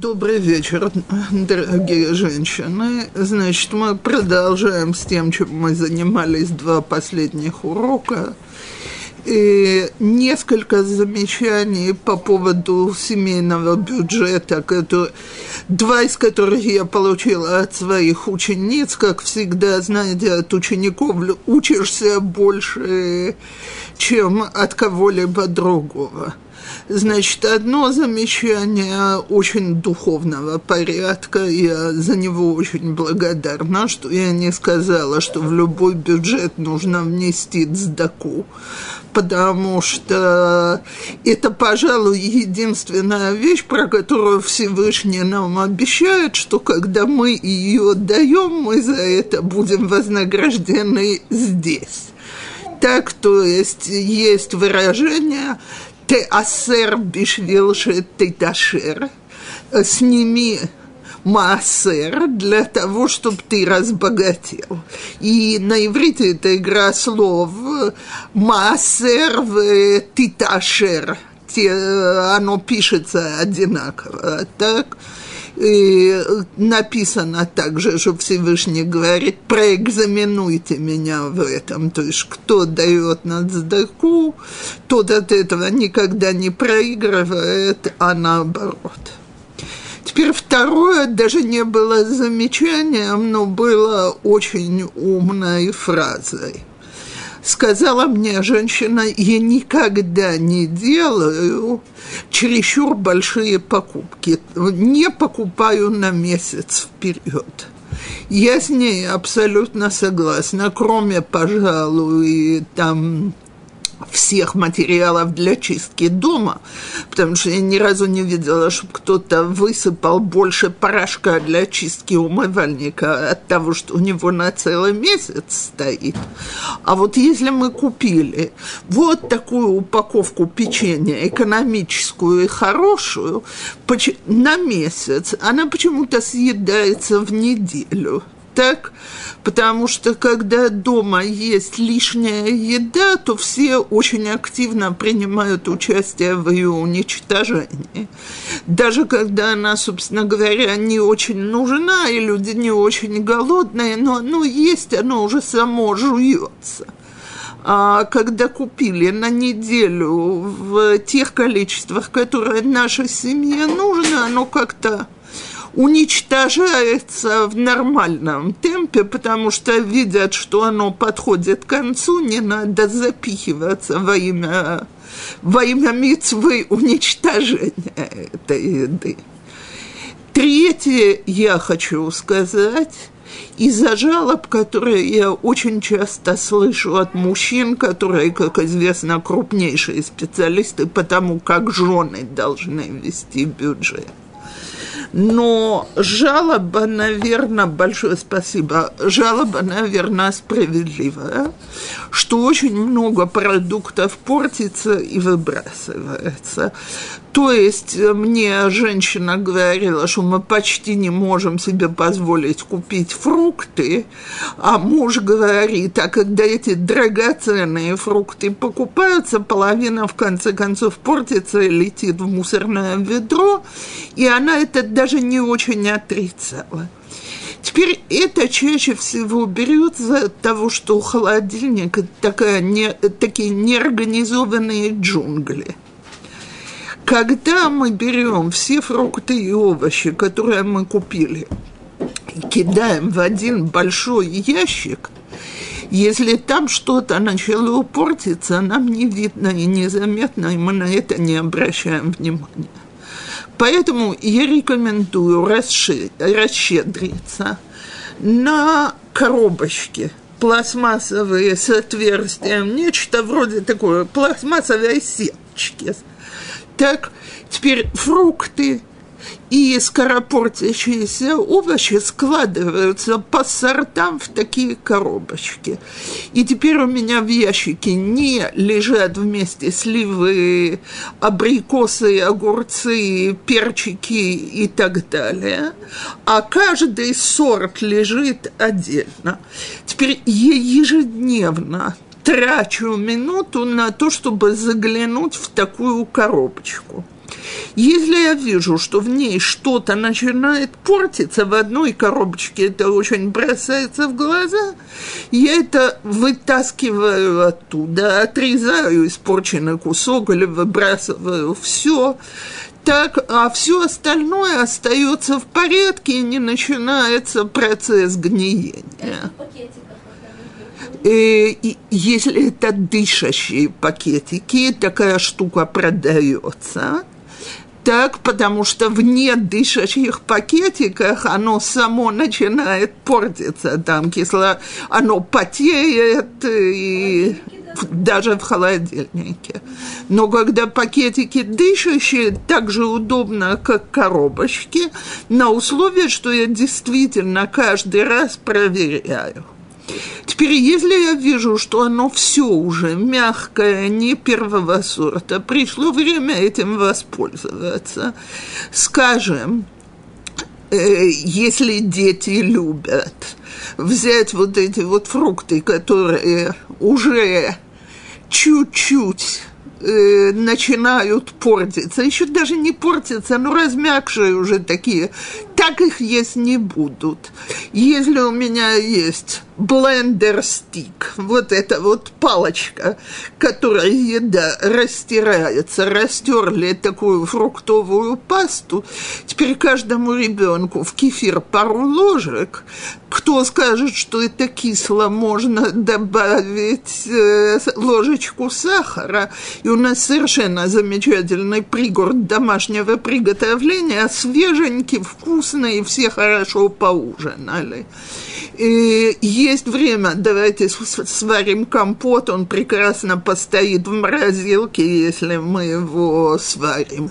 Добрый вечер, дорогие женщины. Значит, мы продолжаем с тем, чем мы занимались два последних урока. И несколько замечаний по поводу семейного бюджета, который, два из которых я получила от своих учениц. Как всегда, знаете, от учеников учишься больше, чем от кого-либо другого. Значит, одно замечание очень духовного порядка, я за него очень благодарна, что я не сказала, что в любой бюджет нужно внести цдаку, потому что это, пожалуй, единственная вещь, про которую Всевышний нам обещает, что когда мы ее даем, мы за это будем вознаграждены здесь. Так, то есть есть выражение теасер бишвил ташер, сними маасер для того, чтобы ты разбогател. И на иврите это игра слов маасер в титашер. Оно пишется одинаково, так? И написано также, что Всевышний говорит, проэкзаменуйте меня в этом. То есть, кто дает на тот от этого никогда не проигрывает, а наоборот. Теперь второе даже не было замечанием, но было очень умной фразой – сказала мне женщина, я никогда не делаю чересчур большие покупки, не покупаю на месяц вперед. Я с ней абсолютно согласна, кроме, пожалуй, там всех материалов для чистки дома, потому что я ни разу не видела, чтобы кто-то высыпал больше порошка для чистки умывальника от того, что у него на целый месяц стоит. А вот если мы купили вот такую упаковку печенья, экономическую и хорошую, на месяц, она почему-то съедается в неделю – так, потому что когда дома есть лишняя еда, то все очень активно принимают участие в ее уничтожении. Даже когда она, собственно говоря, не очень нужна, и люди не очень голодные, но оно есть, оно уже само жуется. А когда купили на неделю в тех количествах, которые нашей семье нужно, оно как-то уничтожается в нормальном темпе, потому что видят, что оно подходит к концу, не надо запихиваться во имя, во имя митцвы уничтожения этой еды. Третье я хочу сказать, из-за жалоб, которые я очень часто слышу от мужчин, которые, как известно, крупнейшие специалисты по тому, как жены должны вести бюджет но жалоба, наверное, большое спасибо, жалоба, наверное, справедливая, что очень много продуктов портится и выбрасывается. То есть э, мне женщина говорила, что мы почти не можем себе позволить купить фрукты, а муж говорит, а когда эти драгоценные фрукты покупаются, половина в конце концов портится и летит в мусорное ведро, и она это даже не очень отрицала. Теперь это чаще всего берется от того, что холодильник – это такие неорганизованные джунгли – когда мы берем все фрукты и овощи, которые мы купили, кидаем в один большой ящик, если там что-то начало портиться, нам не видно и незаметно, и мы на это не обращаем внимания. Поэтому я рекомендую расщедриться на коробочки пластмассовые с отверстием, нечто вроде такой пластмассовой сеточки – так, теперь фрукты и скоропортящиеся овощи складываются по сортам в такие коробочки. И теперь у меня в ящике не лежат вместе сливы, абрикосы, огурцы, перчики и так далее, а каждый сорт лежит отдельно. Теперь я ежедневно трачу минуту на то, чтобы заглянуть в такую коробочку. Если я вижу, что в ней что-то начинает портиться, в одной коробочке это очень бросается в глаза, я это вытаскиваю оттуда, отрезаю испорченный кусок или выбрасываю все, так, а все остальное остается в порядке и не начинается процесс гниения. И, и, если это дышащие пакетики, такая штука продается, так, потому что в недышащих пакетиках оно само начинает портиться, там кисло, оно потеет и даже в холодильнике. Но когда пакетики дышащие, так же удобно, как коробочки, на условие, что я действительно каждый раз проверяю. Теперь, если я вижу, что оно все уже мягкое, не первого сорта, пришло время этим воспользоваться. Скажем, э, если дети любят взять вот эти вот фрукты, которые уже чуть-чуть э, начинают портиться, еще даже не портятся, но размягшие уже такие, так их есть не будут. Если у меня есть блендер-стик, вот эта вот палочка, которая еда растирается, растерли такую фруктовую пасту, теперь каждому ребенку в кефир пару ложек, кто скажет, что это кисло, можно добавить э, ложечку сахара, и у нас совершенно замечательный пригород домашнего приготовления, свеженький, вкусный, и все хорошо поужинали. И есть время, давайте сварим компот, он прекрасно постоит в морозилке, если мы его сварим.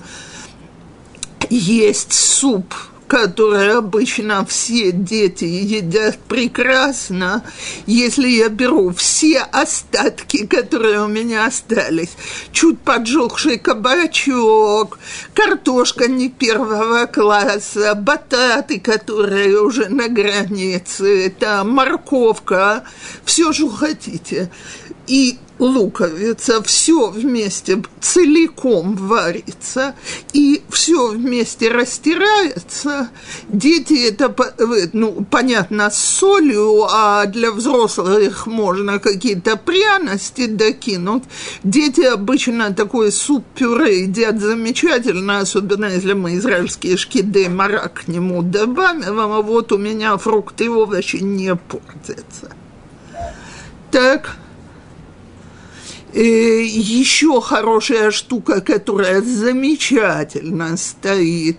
Есть суп – которые обычно все дети едят прекрасно, если я беру все остатки, которые у меня остались, чуть поджухший кабачок, картошка не первого класса, бататы, которые уже на границе, это морковка, все, что хотите. И луковица, все вместе целиком варится, и все вместе растирается. Дети это, ну, понятно, с солью, а для взрослых можно какие-то пряности докинуть. Дети обычно такой суп-пюре едят замечательно, особенно если мы израильские шкиды марак к нему добавим, а вот у меня фрукты и овощи не портятся. Так, еще хорошая штука, которая замечательно стоит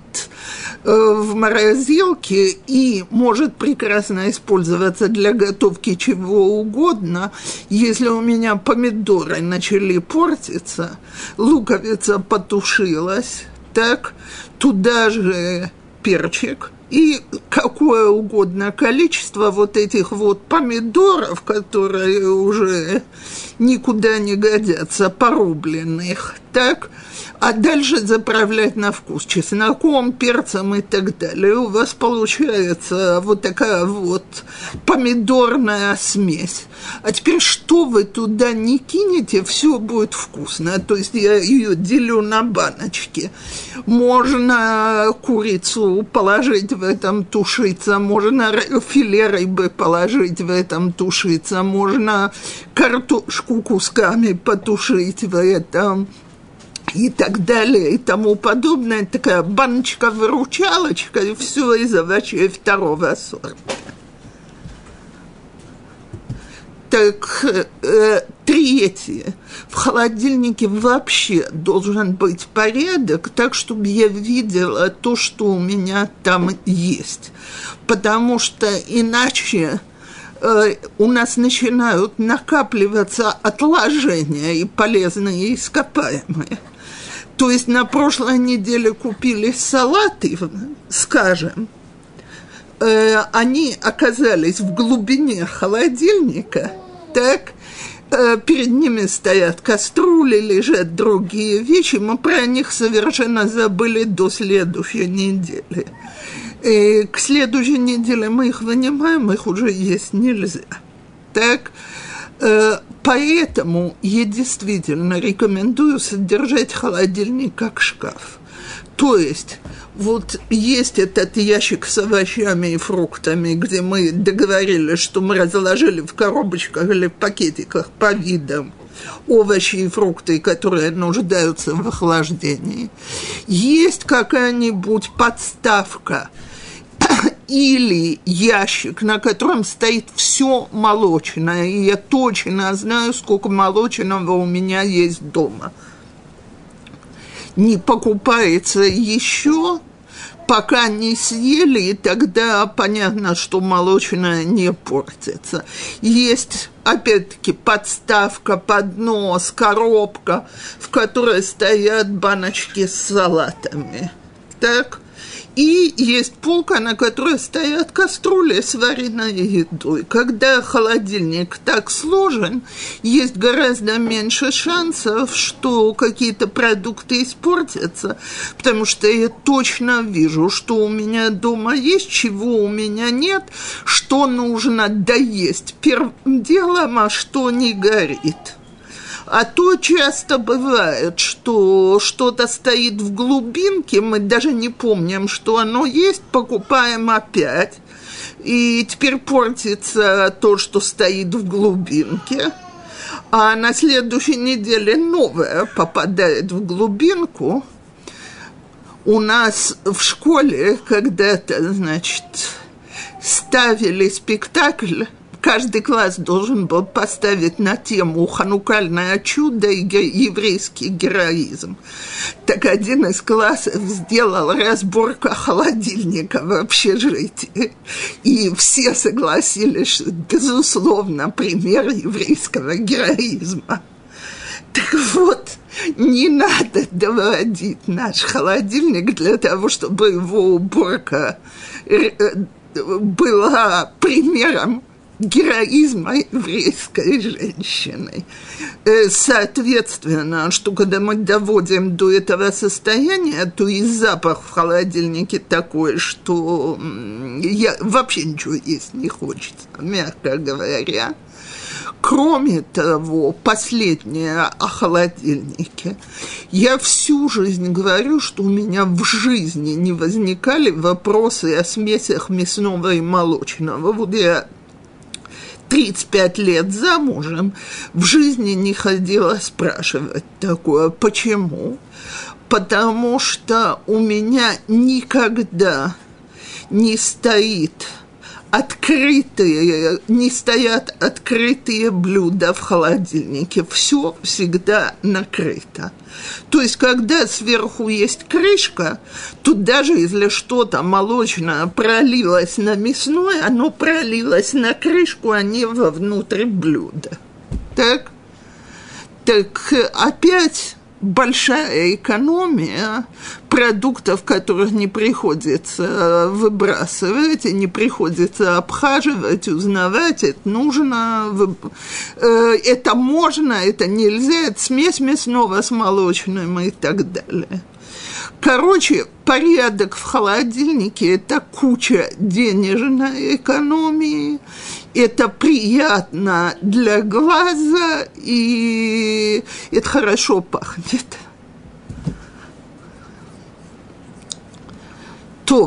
э, в морозилке и может прекрасно использоваться для готовки чего угодно, если у меня помидоры начали портиться, луковица потушилась, так, туда же перчик – и какое угодно количество вот этих вот помидоров, которые уже никуда не годятся, порубленных, так, а дальше заправлять на вкус чесноком, перцем и так далее. У вас получается вот такая вот помидорная смесь. А теперь что вы туда не кинете, все будет вкусно. То есть я ее делю на баночки. Можно курицу положить в этом тушиться, можно филе рыбы положить в этом тушиться, можно картошку кусками потушить в этом и так далее и тому подобное. Такая баночка-выручалочка, и все из овощей второго сорта. Так, э, третье. В холодильнике вообще должен быть порядок, так, чтобы я видела то, что у меня там есть. Потому что иначе у нас начинают накапливаться отложения и полезные ископаемые. То есть на прошлой неделе купили салаты, скажем, э, они оказались в глубине холодильника, так, э, перед ними стоят кастрюли, лежат другие вещи, мы про них совершенно забыли до следующей недели. И к следующей неделе мы их вынимаем, их уже есть нельзя. Так, Э, поэтому я действительно рекомендую содержать холодильник как шкаф. То есть, вот есть этот ящик с овощами и фруктами, где мы договорились, что мы разложили в коробочках или в пакетиках по видам овощи и фрукты, которые нуждаются в охлаждении. Есть какая-нибудь подставка или ящик, на котором стоит все молочное, и я точно знаю, сколько молочного у меня есть дома. Не покупается еще, пока не съели, и тогда понятно, что молочное не портится. Есть, опять-таки, подставка, поднос, коробка, в которой стоят баночки с салатами. Так? И есть полка, на которой стоят кастрюли с вареной едой. Когда холодильник так сложен, есть гораздо меньше шансов, что какие-то продукты испортятся, потому что я точно вижу, что у меня дома есть, чего у меня нет, что нужно доесть первым делом, а что не горит. А то часто бывает, что что-то стоит в глубинке, мы даже не помним, что оно есть, покупаем опять. И теперь портится то, что стоит в глубинке. А на следующей неделе новое попадает в глубинку. У нас в школе когда-то, значит, ставили спектакль каждый класс должен был поставить на тему «Ханукальное чудо» и еврейский героизм. Так один из классов сделал разборку холодильника в общежитии. И все согласились, что, безусловно, пример еврейского героизма. Так вот, не надо доводить наш холодильник для того, чтобы его уборка э, была примером героизма еврейской женщины. Э, соответственно, что когда мы доводим до этого состояния, то и запах в холодильнике такой, что я вообще ничего есть не хочется, мягко говоря. Кроме того, последнее о холодильнике. Я всю жизнь говорю, что у меня в жизни не возникали вопросы о смесях мясного и молочного. Вот я 35 лет замужем, в жизни не ходила спрашивать такое. Почему? Потому что у меня никогда не стоит открытые, не стоят открытые блюда в холодильнике. Все всегда накрыто. То есть, когда сверху есть крышка, то даже если что-то молочное пролилось на мясное, оно пролилось на крышку, а не вовнутрь блюда. Так? Так опять большая экономия продуктов, которых не приходится выбрасывать, и не приходится обхаживать, узнавать, это нужно, э, это можно, это нельзя, это смесь мясного с молочным и так далее. Короче, порядок в холодильнике – это куча денежной экономии, это приятно для глаза, и это хорошо пахнет. То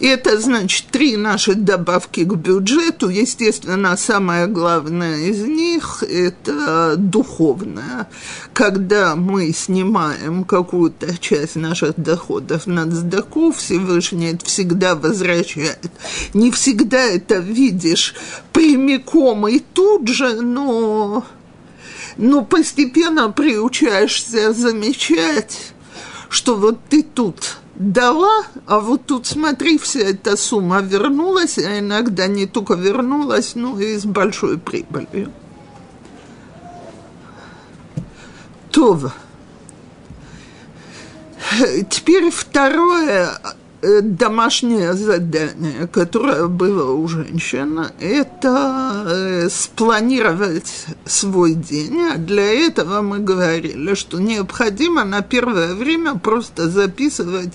это значит три наши добавки к бюджету. Естественно, самое главное из них – это духовное. Когда мы снимаем какую-то часть наших доходов на сдаку, Всевышний это всегда возвращает. Не всегда это видишь прямиком и тут же, но, но постепенно приучаешься замечать, что вот ты тут – дала, а вот тут, смотри, вся эта сумма вернулась, а иногда не только вернулась, но и с большой прибылью. То. Теперь второе домашнее задание, которое было у женщин, это э, спланировать свой день. А для этого мы говорили, что необходимо на первое время просто записывать,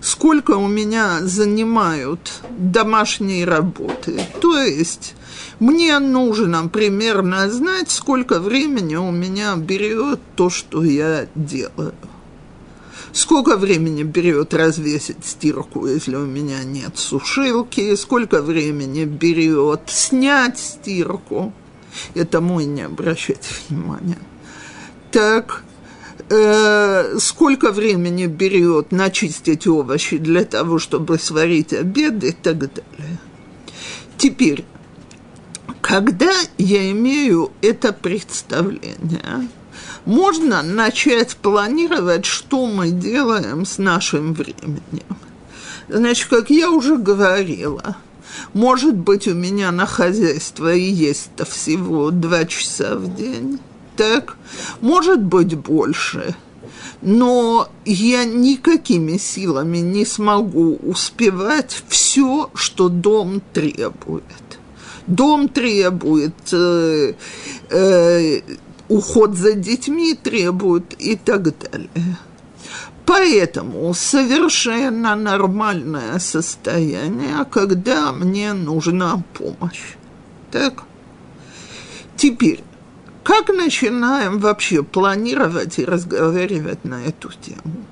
сколько у меня занимают домашние работы. То есть мне нужно примерно знать, сколько времени у меня берет то, что я делаю. Сколько времени берет развесить стирку, если у меня нет сушилки? Сколько времени берет снять стирку? Это мой не обращайте внимания. Так, э, сколько времени берет начистить овощи для того, чтобы сварить обед и так далее. Теперь, когда я имею это представление, можно начать планировать, что мы делаем с нашим временем. Значит, как я уже говорила, может быть, у меня на хозяйство и есть-то всего два часа в день, так? Может быть, больше. Но я никакими силами не смогу успевать все, что дом требует. Дом требует э, э, уход за детьми требует и так далее. Поэтому совершенно нормальное состояние, когда мне нужна помощь. Так? Теперь, как начинаем вообще планировать и разговаривать на эту тему?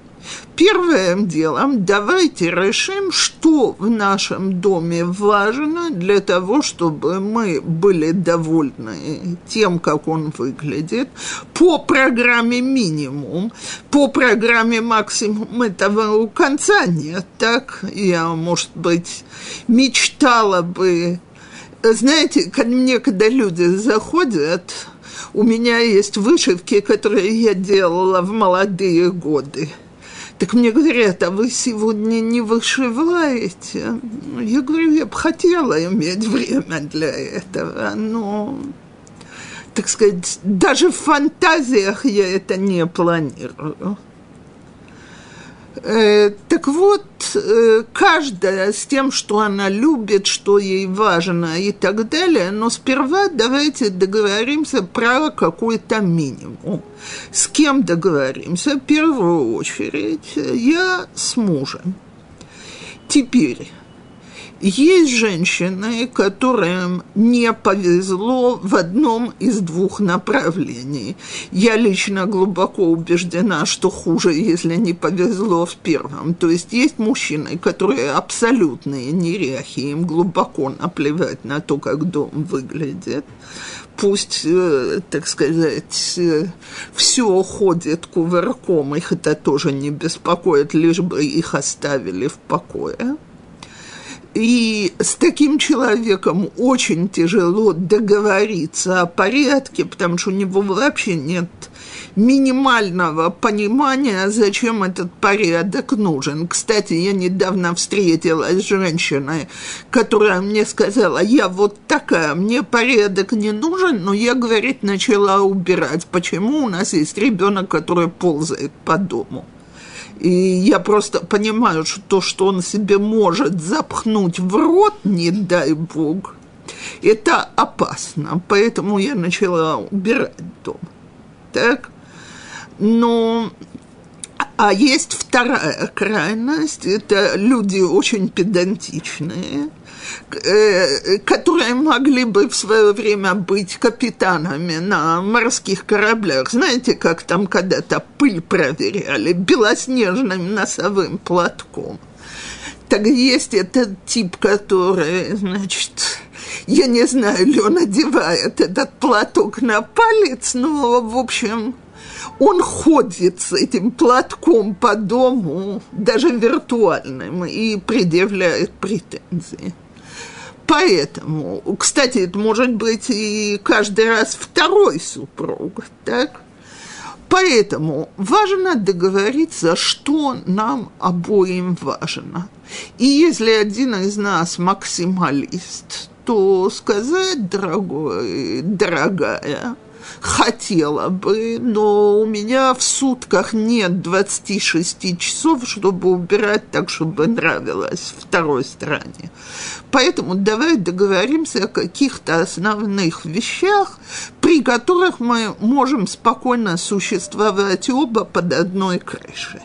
Первым делом давайте решим, что в нашем доме важно для того, чтобы мы были довольны тем, как он выглядит, по программе минимум, по программе максимум этого конца нет, так? Я, может быть, мечтала бы... Знаете, мне, когда люди заходят, у меня есть вышивки, которые я делала в молодые годы – так мне говорят, а вы сегодня не вышиваете? Я говорю, я бы хотела иметь время для этого, но, так сказать, даже в фантазиях я это не планирую. Э, так вот, э, каждая с тем, что она любит, что ей важно и так далее, но сперва давайте договоримся про какой-то минимум. С кем договоримся? В первую очередь я с мужем. Теперь есть женщины, которым не повезло в одном из двух направлений. Я лично глубоко убеждена, что хуже, если не повезло в первом. То есть есть мужчины, которые абсолютные неряхи, им глубоко наплевать на то, как дом выглядит пусть, э, так сказать, э, все ходит кувырком, их это тоже не беспокоит, лишь бы их оставили в покое. И с таким человеком очень тяжело договориться о порядке, потому что у него вообще нет минимального понимания, зачем этот порядок нужен. Кстати, я недавно встретилась с женщиной, которая мне сказала, я вот такая, мне порядок не нужен, но я, говорит, начала убирать. Почему у нас есть ребенок, который ползает по дому? И я просто понимаю, что то, что он себе может запхнуть в рот, не дай бог, это опасно. Поэтому я начала убирать дом. Так? Но а есть вторая крайность, это люди очень педантичные, которые могли бы в свое время быть капитанами на морских кораблях. Знаете, как там когда-то пыль проверяли белоснежным носовым платком. Так есть этот тип, который, значит, я не знаю, ли он одевает этот платок на палец, но, в общем, он ходит с этим платком по дому, даже виртуальным, и предъявляет претензии. Поэтому, кстати, это может быть и каждый раз второй супруг, так? Поэтому важно договориться, что нам обоим важно. И если один из нас максималист, то сказать, дорогой, дорогая, хотела бы, но у меня в сутках нет 26 часов, чтобы убирать так, чтобы нравилось второй стороне. Поэтому давай договоримся о каких-то основных вещах, при которых мы можем спокойно существовать оба под одной крышей.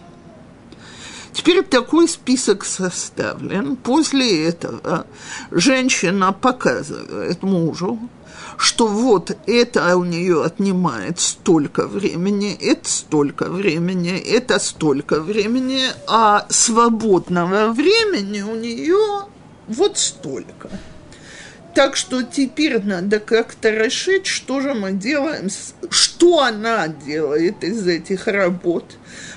Теперь такой список составлен. После этого женщина показывает мужу, что вот это у нее отнимает столько времени, это столько времени, это столько времени, а свободного времени у нее вот столько. Так что теперь надо как-то решить, что же мы делаем, что она делает из этих работ,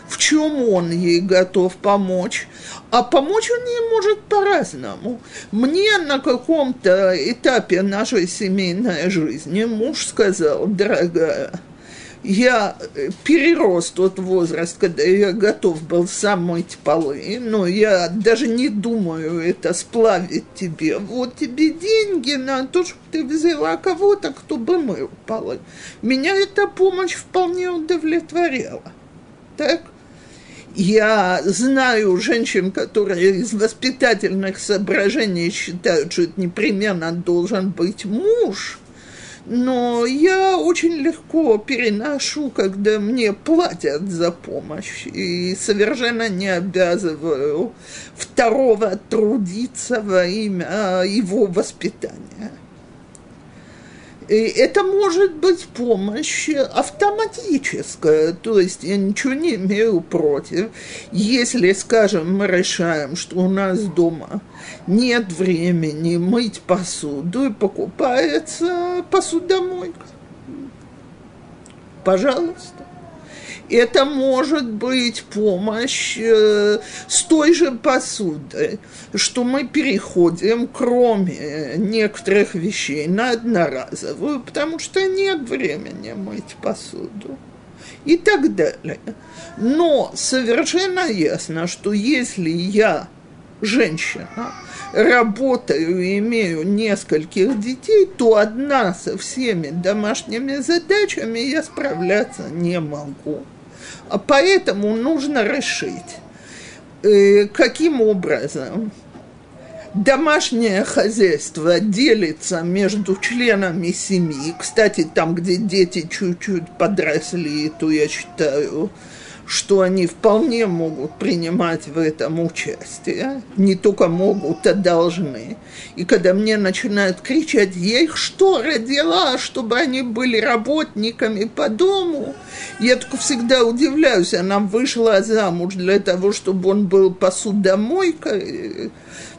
в чем он ей готов помочь. А помочь он ей может по-разному. Мне на каком-то этапе нашей семейной жизни муж сказал, дорогая, я э, перерос тот возраст, когда я готов был сам мыть полы, но я даже не думаю это сплавить тебе. Вот тебе деньги на то, чтобы ты взяла кого-то, кто бы мыл полы. Меня эта помощь вполне удовлетворяла. Так? Я знаю женщин, которые из воспитательных соображений считают, что это непременно должен быть муж – но я очень легко переношу, когда мне платят за помощь, и совершенно не обязываю второго трудиться во имя его воспитания. И это может быть помощь автоматическая, то есть я ничего не имею против, если, скажем, мы решаем, что у нас дома нет времени мыть посуду и покупается посудомойка. Пожалуйста. Это может быть помощь э, с той же посудой, что мы переходим, кроме некоторых вещей, на одноразовую, потому что нет времени мыть посуду и так далее. Но совершенно ясно, что если я женщина, работаю и имею нескольких детей, то одна со всеми домашними задачами я справляться не могу. Поэтому нужно решить, э, каким образом домашнее хозяйство делится между членами семьи. Кстати, там, где дети чуть-чуть подросли, то я считаю, что они вполне могут принимать в этом участие, не только могут, а должны. И когда мне начинают кричать, я их что, родила, чтобы они были работниками по дому, я только всегда удивляюсь, она вышла замуж для того, чтобы он был посудомойкой,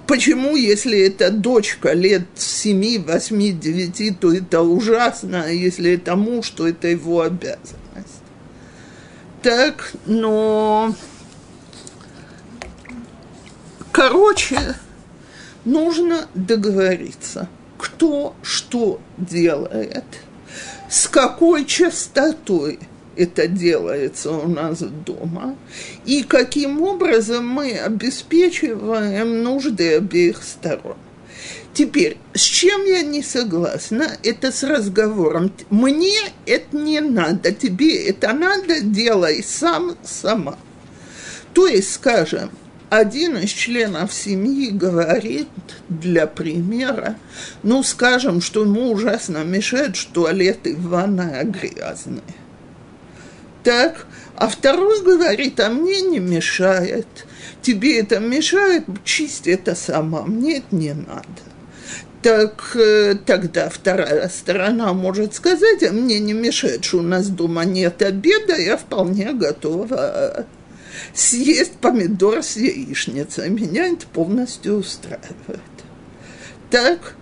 Почему, если это дочка лет 7, 8, 9, то это ужасно, а если это муж, то это его обязанность? Так, но... Короче, нужно договориться, кто что делает, с какой частотой это делается у нас дома, и каким образом мы обеспечиваем нужды обеих сторон. Теперь, с чем я не согласна, это с разговором. Мне это не надо, тебе это надо, делай сам, сама. То есть, скажем, один из членов семьи говорит, для примера, ну, скажем, что ему ужасно мешает, что туалеты в ванной грязные. Так, а второй говорит, а мне не мешает. Тебе это мешает, чисть это сама, мне это не надо так э, тогда вторая сторона может сказать, а мне не мешает, что у нас дома нет обеда, я вполне готова съесть помидор с яичницей. Меня это полностью устраивает. Так,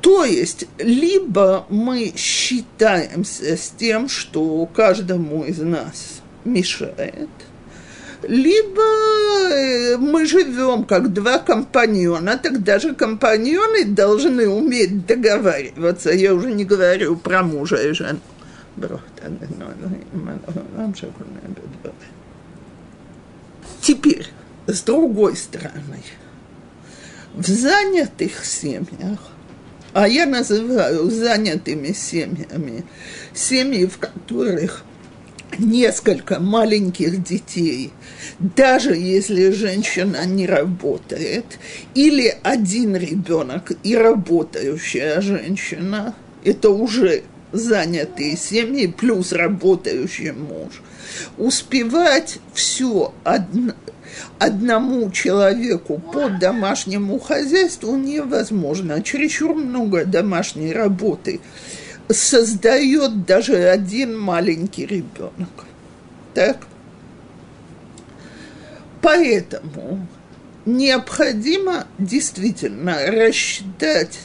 то есть, либо мы считаемся с тем, что каждому из нас мешает – либо э, мы живем как два компаньона, тогда же компаньоны должны уметь договариваться. Я уже не говорю про мужа и жену. Теперь, с другой стороны, в занятых семьях, а я называю занятыми семьями, семьи, в которых несколько маленьких детей, даже если женщина не работает, или один ребенок и работающая женщина, это уже занятые семьи плюс работающий муж, успевать все одно, одному человеку по домашнему хозяйству невозможно. Чересчур много домашней работы создает даже один маленький ребенок. Так? Поэтому необходимо действительно рассчитать,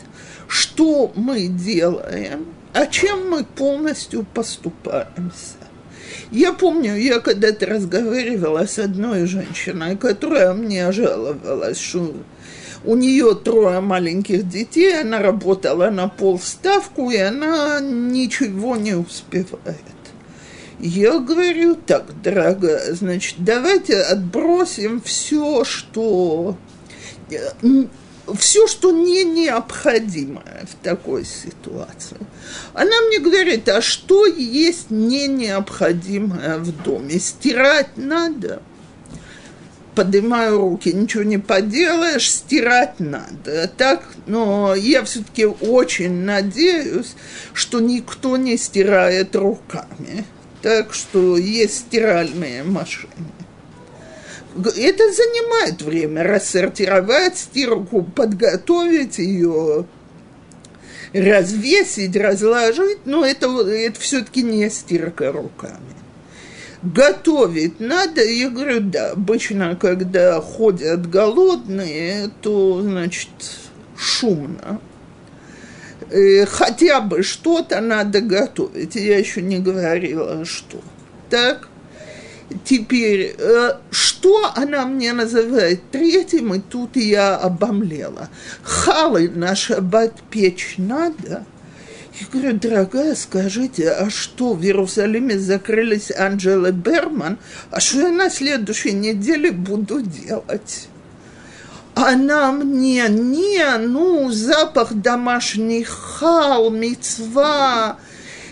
что мы делаем, а чем мы полностью поступаемся. Я помню, я когда-то разговаривала с одной женщиной, которая мне жаловалась, что у нее трое маленьких детей, она работала на полставку, и она ничего не успевает. Я говорю так, дорогая, значит, давайте отбросим все, что все, что не необходимое в такой ситуации. Она мне говорит, а что есть не необходимое в доме? Стирать надо – поднимаю руки, ничего не поделаешь, стирать надо. Так, но я все-таки очень надеюсь, что никто не стирает руками. Так что есть стиральные машины. Это занимает время рассортировать стирку, подготовить ее, развесить, разложить, но это, это все-таки не стирка руками готовить надо. Я говорю, да, обычно, когда ходят голодные, то, значит, шумно. И хотя бы что-то надо готовить. Я еще не говорила, что. Так, теперь, э, что она мне называет третьим, и тут я обомлела. Халы на шаббат печь надо – говорю, дорогая, скажите, а что, в Иерусалиме закрылись Анджела Берман, а что я на следующей неделе буду делать? Она мне, не, ну, запах домашних хал, мецва,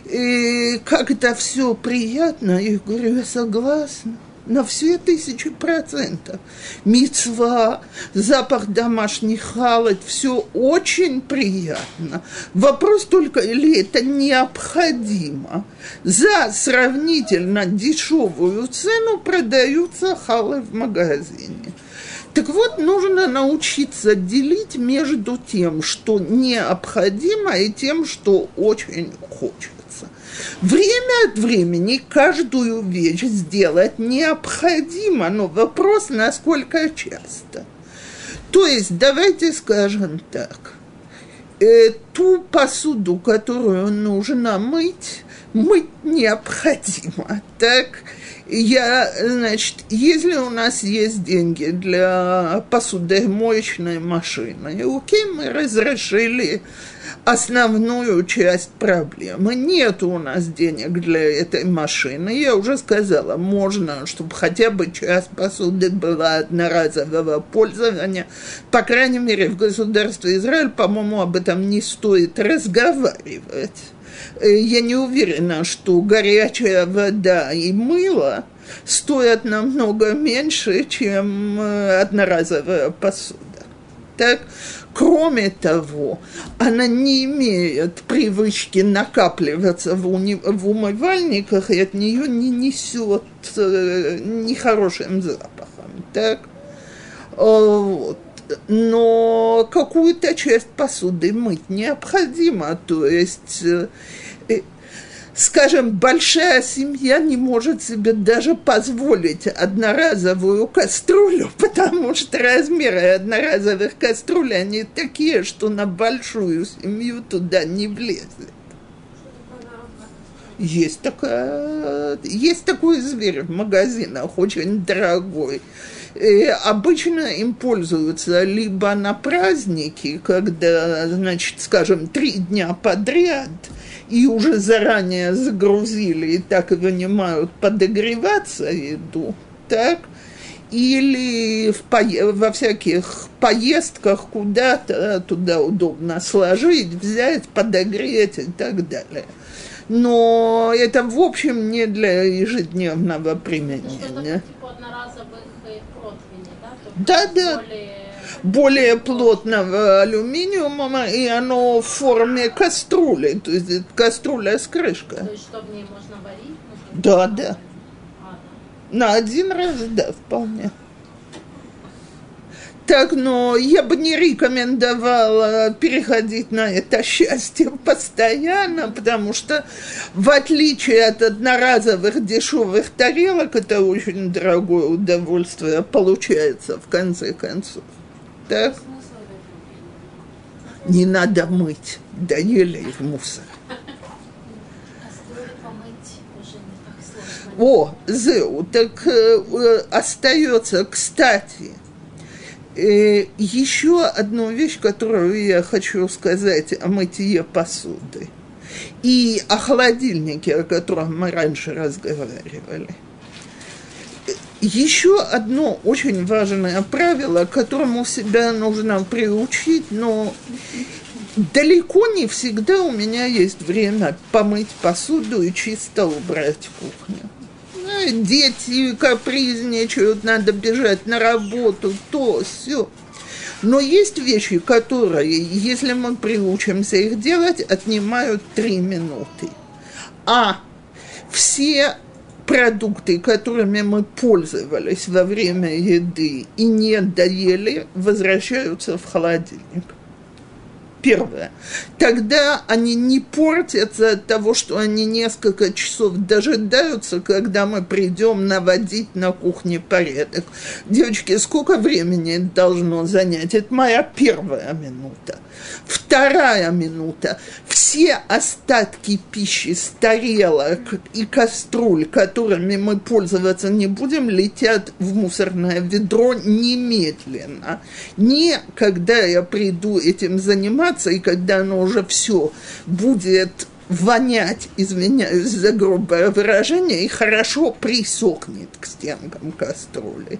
и как это все приятно. Я говорю, я согласна на все тысячи процентов. Мецва, запах домашних халат, все очень приятно. Вопрос только, или это необходимо. За сравнительно дешевую цену продаются халы в магазине. Так вот, нужно научиться делить между тем, что необходимо, и тем, что очень хочется. Время от времени каждую вещь сделать необходимо, но вопрос, насколько часто. То есть, давайте скажем так, э, ту посуду, которую нужно мыть, мыть необходимо, так? Я, значит, если у нас есть деньги для посудомоечной машины, окей, мы разрешили основную часть проблемы. Нет у нас денег для этой машины. Я уже сказала, можно, чтобы хотя бы часть посуды была одноразового пользования. По крайней мере, в государстве Израиль, по-моему, об этом не стоит разговаривать. Э, я не уверена, что горячая вода и мыло стоят намного меньше, чем э, одноразовая посуда. Так, Кроме того, она не имеет привычки накапливаться в, уни- в умывальниках, и от нее не несет э, нехорошим запахом. Так? Э, вот. Но какую-то часть посуды мыть необходимо, то есть э, скажем, большая семья не может себе даже позволить одноразовую кастрюлю, потому что размеры одноразовых кастрюль, они такие, что на большую семью туда не влезет. Есть, такая, есть такой зверь в магазинах, очень дорогой. И обычно им пользуются либо на праздники, когда, значит, скажем, три дня подряд – и уже заранее загрузили и так и вынимают подогреваться еду, так, или в по... во всяких поездках куда-то туда удобно сложить, взять, подогреть и так далее. Но это, в общем, не для ежедневного применения. Типа противней, да? Да, да. Более более плотного алюминиума, и оно в форме кастрюли, то есть кастрюля с крышкой. То есть, что в ней можно варить? Да, да. А, да. На один раз, да, вполне. Так, но я бы не рекомендовала переходить на это счастье постоянно, потому что в отличие от одноразовых дешевых тарелок, это очень дорогое удовольствие получается в конце концов. Так? Не надо мыть, доели в мусор. О, зеу, так э, остается, кстати, э, еще одну вещь, которую я хочу сказать о мытье посуды и о холодильнике, о котором мы раньше разговаривали. Еще одно очень важное правило, которому себя нужно приучить, но далеко не всегда у меня есть время помыть посуду и чисто убрать кухню дети капризничают, надо бежать на работу, то, все. Но есть вещи, которые, если мы приучимся их делать, отнимают три минуты. А все продукты, которыми мы пользовались во время еды и не доели, возвращаются в холодильник. Первое. Тогда они не портятся от того, что они несколько часов дожидаются, когда мы придем наводить на кухне порядок. Девочки, сколько времени это должно занять? Это моя первая минута. Вторая минута. Все остатки пищи с тарелок и кастрюль, которыми мы пользоваться не будем, летят в мусорное ведро немедленно. Не когда я приду этим заниматься, и когда оно уже все будет вонять, извиняюсь за грубое выражение, и хорошо присохнет к стенкам кастрюли.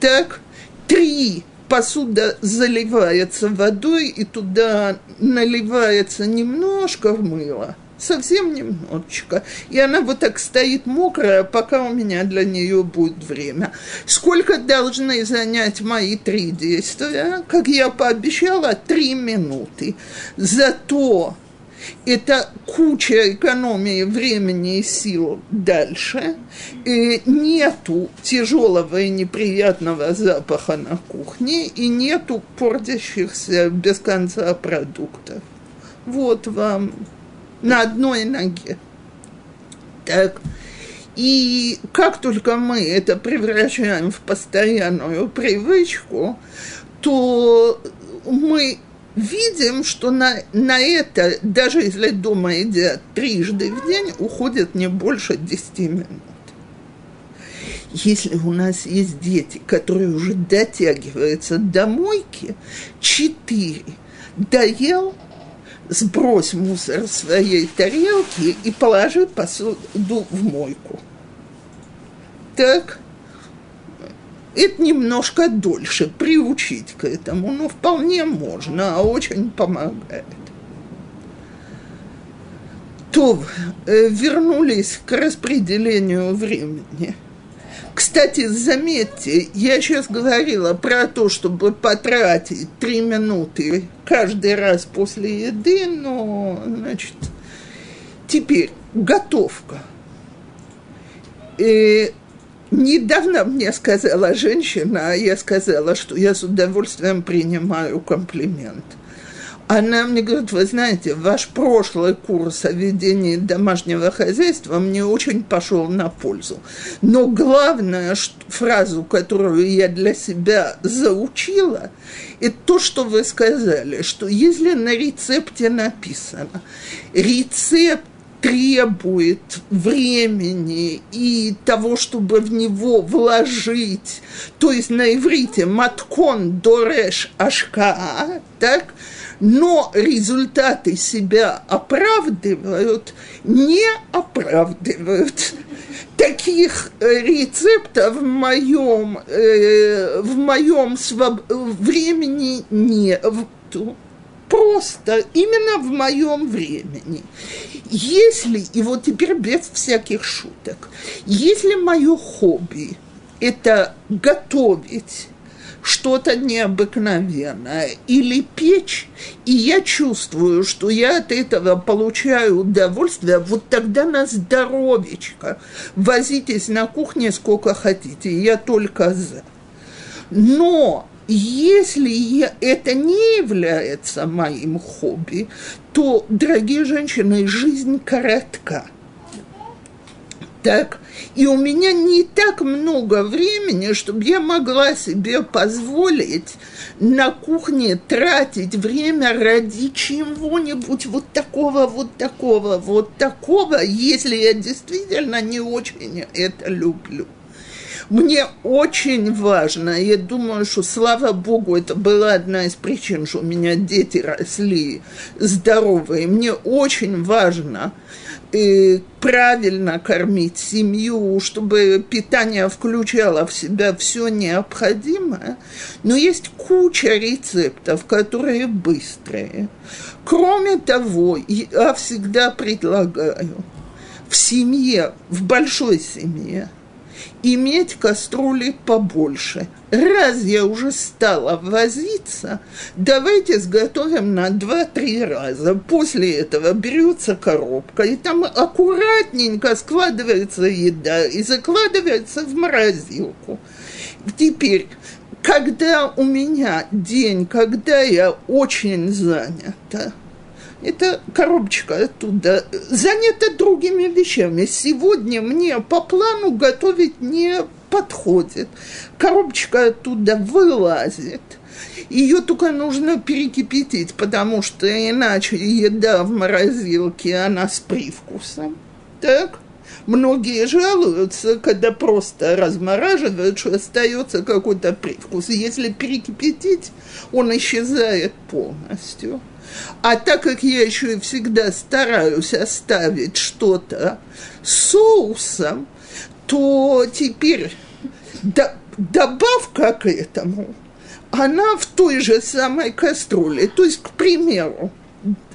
Так, три посуда заливается водой, и туда наливается немножко мыла, совсем немножечко. И она вот так стоит мокрая, пока у меня для нее будет время. Сколько должны занять мои три действия? Как я пообещала, три минуты. Зато это куча экономии времени и сил дальше. И нету тяжелого и неприятного запаха на кухне, и нету портящихся без конца продуктов. Вот вам на одной ноге. Так. И как только мы это превращаем в постоянную привычку, то мы видим, что на, на это, даже если дома едят трижды в день, уходит не больше 10 минут. Если у нас есть дети, которые уже дотягиваются до мойки, 4 доел, сбрось мусор своей тарелки и положи посуду в мойку. Так, это немножко дольше приучить к этому, но вполне можно, а очень помогает. То э, вернулись к распределению времени. Кстати, заметьте, я сейчас говорила про то, чтобы потратить три минуты каждый раз после еды, но, значит, теперь готовка. И Недавно мне сказала женщина, а я сказала, что я с удовольствием принимаю комплимент. Она мне говорит, вы знаете, ваш прошлый курс о ведении домашнего хозяйства мне очень пошел на пользу. Но главная фразу, которую я для себя заучила, это то, что вы сказали, что если на рецепте написано, рецепт требует времени и того, чтобы в него вложить, то есть на иврите маткон дореш ашка, так, но результаты себя оправдывают, не оправдывают. Таких э, рецептов в моем, э, в моем своб... времени нет просто именно в моем времени. Если, и вот теперь без всяких шуток, если мое хобби – это готовить что-то необыкновенное или печь, и я чувствую, что я от этого получаю удовольствие, вот тогда на здоровечко. Возитесь на кухне сколько хотите, я только за. Но если я, это не является моим хобби, то, дорогие женщины, жизнь коротка. Так, и у меня не так много времени, чтобы я могла себе позволить на кухне тратить время ради чего-нибудь вот такого, вот такого, вот такого, если я действительно не очень это люблю. Мне очень важно, я думаю, что, слава богу, это была одна из причин, что у меня дети росли здоровые. Мне очень важно э, правильно кормить семью, чтобы питание включало в себя все необходимое. Но есть куча рецептов, которые быстрые. Кроме того, я всегда предлагаю в семье, в большой семье – иметь кастрюли побольше. Раз я уже стала возиться, давайте сготовим на 2-3 раза. После этого берется коробка, и там аккуратненько складывается еда и закладывается в морозилку. Теперь, когда у меня день, когда я очень занята, это коробочка оттуда занята другими вещами. Сегодня мне по плану готовить не подходит. Коробочка оттуда вылазит. Ее только нужно перекипятить, потому что иначе еда в морозилке, она с привкусом. Так? Многие жалуются, когда просто размораживают, что остается какой-то привкус. Если перекипятить, он исчезает полностью. А так как я еще и всегда стараюсь оставить что-то соусом, то теперь до, добавка к этому, она в той же самой кастрюле. То есть, к примеру,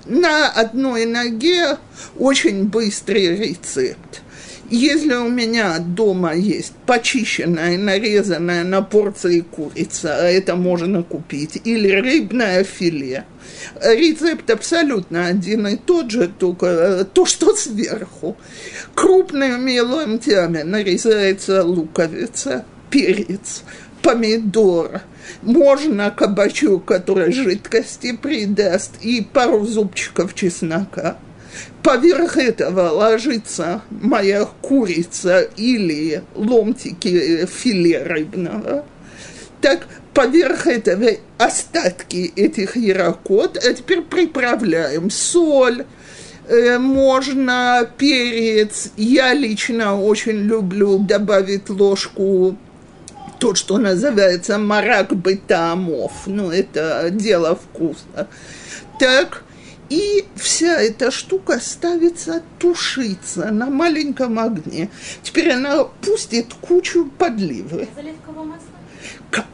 на одной ноге очень быстрый рецепт. Если у меня дома есть почищенная, нарезанная на порции курица, это можно купить, или рыбное филе, рецепт абсолютно один и тот же, только э, то, что сверху. Крупными ломтями нарезается луковица, перец, помидор, можно кабачок, который жидкости придаст, и пару зубчиков чеснока – Поверх этого ложится моя курица или ломтики филе рыбного. Так поверх этого остатки этих ярокот, а теперь приправляем соль, э, можно перец. Я лично очень люблю добавить ложку то, что называется марак бытамов. Ну, это дело вкуса. Так, и вся эта штука ставится тушиться на маленьком огне. Теперь она пустит кучу подливы.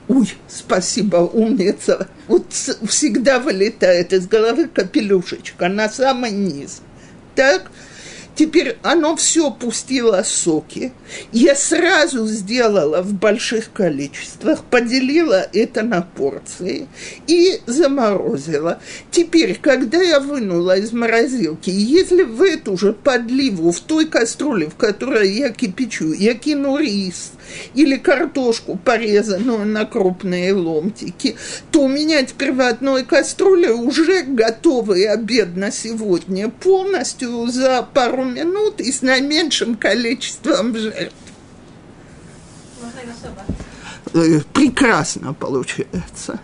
Ой, спасибо, умница. Вот всегда вылетает из головы капелюшечка на самый низ. Так, Теперь оно все пустило соки. Я сразу сделала в больших количествах, поделила это на порции и заморозила. Теперь, когда я вынула из морозилки, если в эту же подливу, в той кастрюле, в которой я кипячу, я кину рис или картошку, порезанную на крупные ломтики, то у меня теперь в одной кастрюле уже готовый обед на сегодня полностью за пару минут и с наименьшим количеством жертв. Э, прекрасно получается.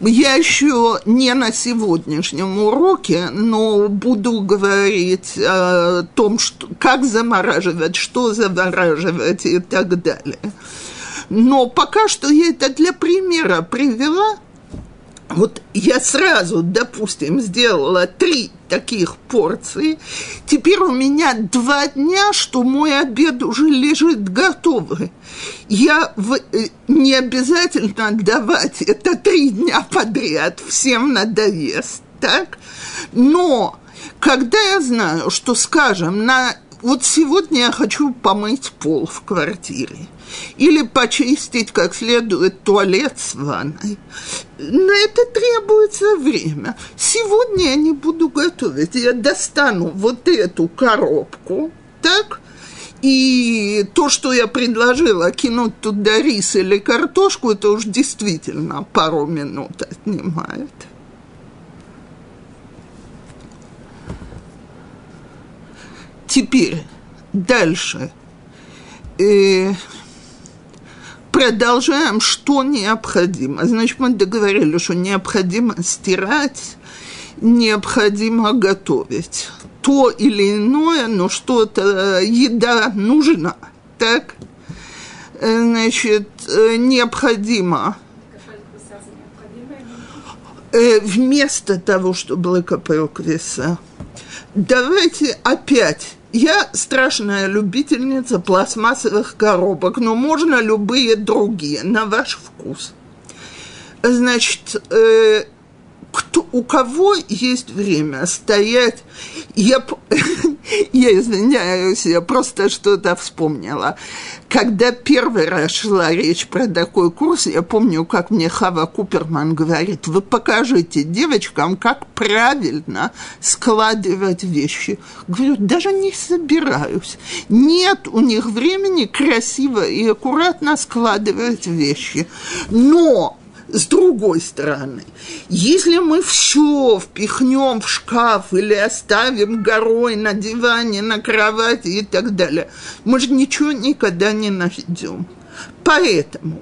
Я еще не на сегодняшнем уроке, но буду говорить о том, что, как замораживать, что замораживать и так далее. Но пока что я это для примера привела – вот я сразу, допустим, сделала три таких порции. Теперь у меня два дня, что мой обед уже лежит готовый. Я в, э, не обязательно давать это три дня подряд, всем надоест, так? Но когда я знаю, что, скажем, на вот сегодня я хочу помыть пол в квартире или почистить как следует туалет с ванной. На это требуется время. Сегодня я не буду готовить. Я достану вот эту коробку, так, И то, что я предложила, кинуть туда рис или картошку, это уж действительно пару минут отнимает. Теперь дальше. Э, продолжаем, что необходимо. Значит, мы договорились, что необходимо стирать, необходимо готовить. То или иное, но что-то, еда нужна, так? Значит, необходимо э, вместо того, чтобы лыкопел квеса. Давайте опять я страшная любительница пластмассовых коробок, но можно любые другие, на ваш вкус. Значит, э, кто, у кого есть время стоять, я, я извиняюсь, я просто что-то вспомнила. Когда первый раз шла речь про такой курс, я помню, как мне Хава Куперман говорит, вы покажите девочкам, как правильно складывать вещи. Говорю, даже не собираюсь. Нет у них времени красиво и аккуратно складывать вещи. Но с другой стороны, если мы все впихнем в шкаф или оставим горой на диване, на кровати и так далее, мы же ничего никогда не найдем. Поэтому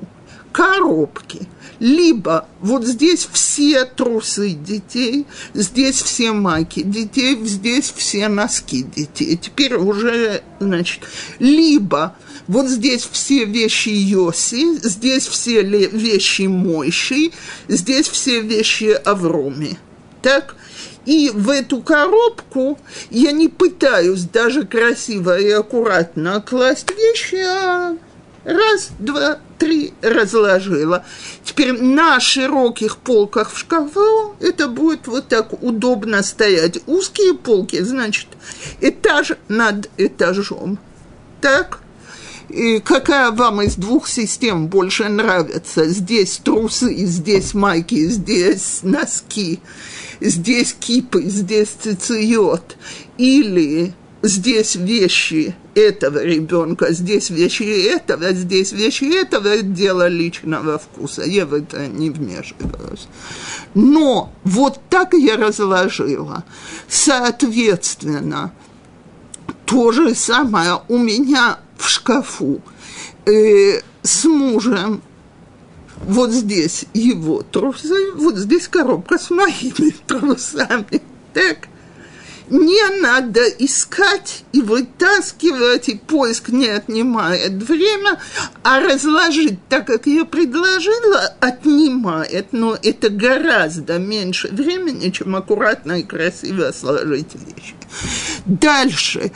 коробки, либо вот здесь все трусы детей, здесь все майки детей, здесь все носки детей. Теперь уже, значит, либо вот здесь все вещи Йоси, здесь все вещи Мойши, здесь все вещи Авроми. Так? И в эту коробку я не пытаюсь даже красиво и аккуратно класть вещи, а раз, два, три разложила. Теперь на широких полках в шкафу это будет вот так удобно стоять. Узкие полки, значит, этаж над этажом. Так? И какая вам из двух систем больше нравится? Здесь трусы, здесь майки, здесь носки, здесь кипы, здесь цициот. Или здесь вещи этого ребенка, здесь вещи этого, здесь вещи этого, это дело личного вкуса. Я в это не вмешиваюсь. Но вот так я разложила. Соответственно, то же самое у меня в шкафу э, с мужем. Вот здесь его трусы, вот здесь коробка с моими трусами. Так, не надо искать и вытаскивать, и поиск не отнимает время, а разложить так, как я предложила, отнимает, но это гораздо меньше времени, чем аккуратно и красиво сложить вещи. Дальше.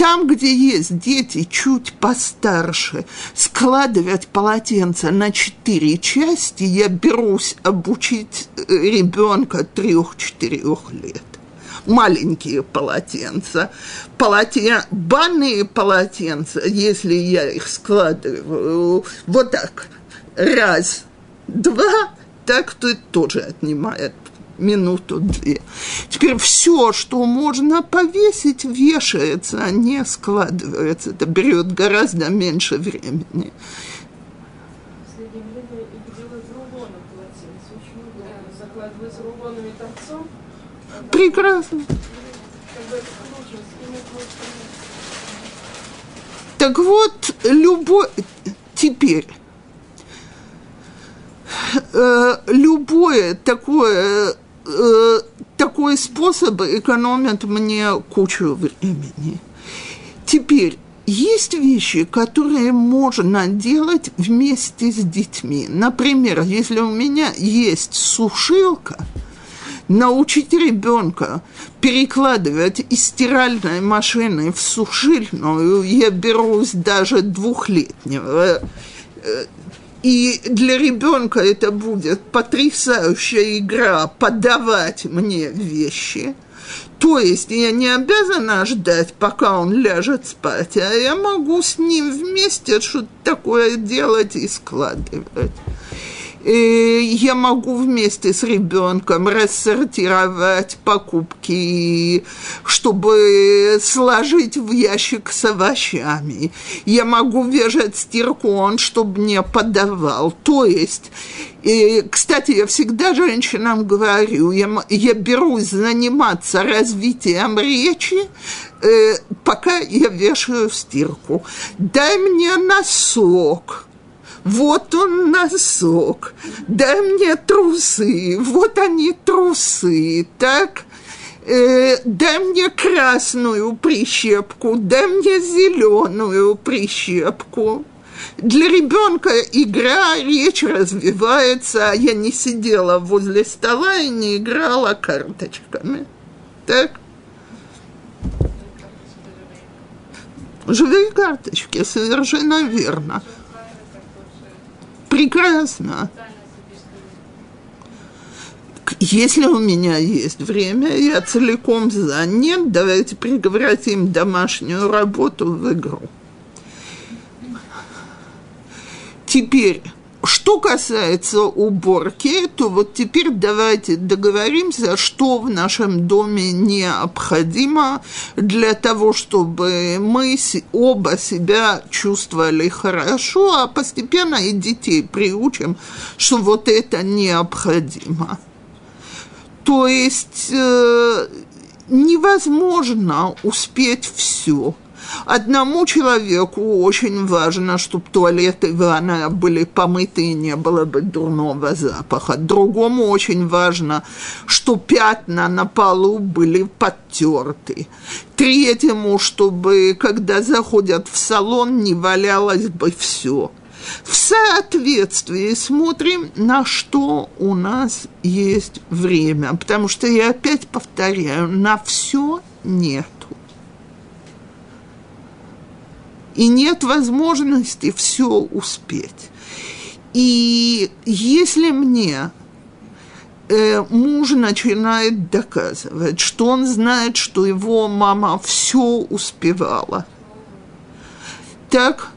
Там, где есть дети чуть постарше, складывать полотенце на четыре части, я берусь обучить э, ребенка трех-четырех лет маленькие полотенца. Полотен... Банные полотенца, если я их складываю вот так, раз, два, так то это тоже отнимает минуту-две. Теперь все, что можно повесить, вешается, а не складывается. Это берет гораздо меньше времени. Прекрасно. Так вот, любой... Теперь, э, любое такое э, такой способ экономит мне кучу времени. Теперь, есть вещи, которые можно делать вместе с детьми. Например, если у меня есть сушилка, научить ребенка перекладывать из стиральной машины в сушильную, я берусь даже двухлетнего э, и для ребенка это будет потрясающая игра подавать мне вещи. То есть я не обязана ждать, пока он ляжет спать, а я могу с ним вместе что-то такое делать и складывать. Я могу вместе с ребенком рассортировать покупки, чтобы сложить в ящик с овощами. Я могу вешать стирку, он чтобы мне подавал. То есть, и, кстати, я всегда женщинам говорю, я, я берусь заниматься развитием речи, э, пока я вешаю стирку. Дай мне носок вот он носок, дай мне трусы, вот они трусы, так? Э, дай мне красную прищепку, дай мне зеленую прищепку. Для ребенка игра, речь развивается, а я не сидела возле стола и не играла карточками. Так? Живые карточки, совершенно верно. Прекрасно. Если у меня есть время, я целиком за. Нет, давайте превратим домашнюю работу в игру. Теперь что касается уборки, то вот теперь давайте договоримся, что в нашем доме необходимо для того, чтобы мы оба себя чувствовали хорошо, а постепенно и детей приучим, что вот это необходимо. То есть э, невозможно успеть все – Одному человеку очень важно, чтобы туалеты и ванная были помыты и не было бы дурного запаха. Другому очень важно, что пятна на полу были подтерты. Третьему, чтобы, когда заходят в салон, не валялось бы все. В соответствии смотрим, на что у нас есть время. Потому что я опять повторяю, на все нет. И нет возможности все успеть. И если мне э, муж начинает доказывать, что он знает, что его мама все успевала, так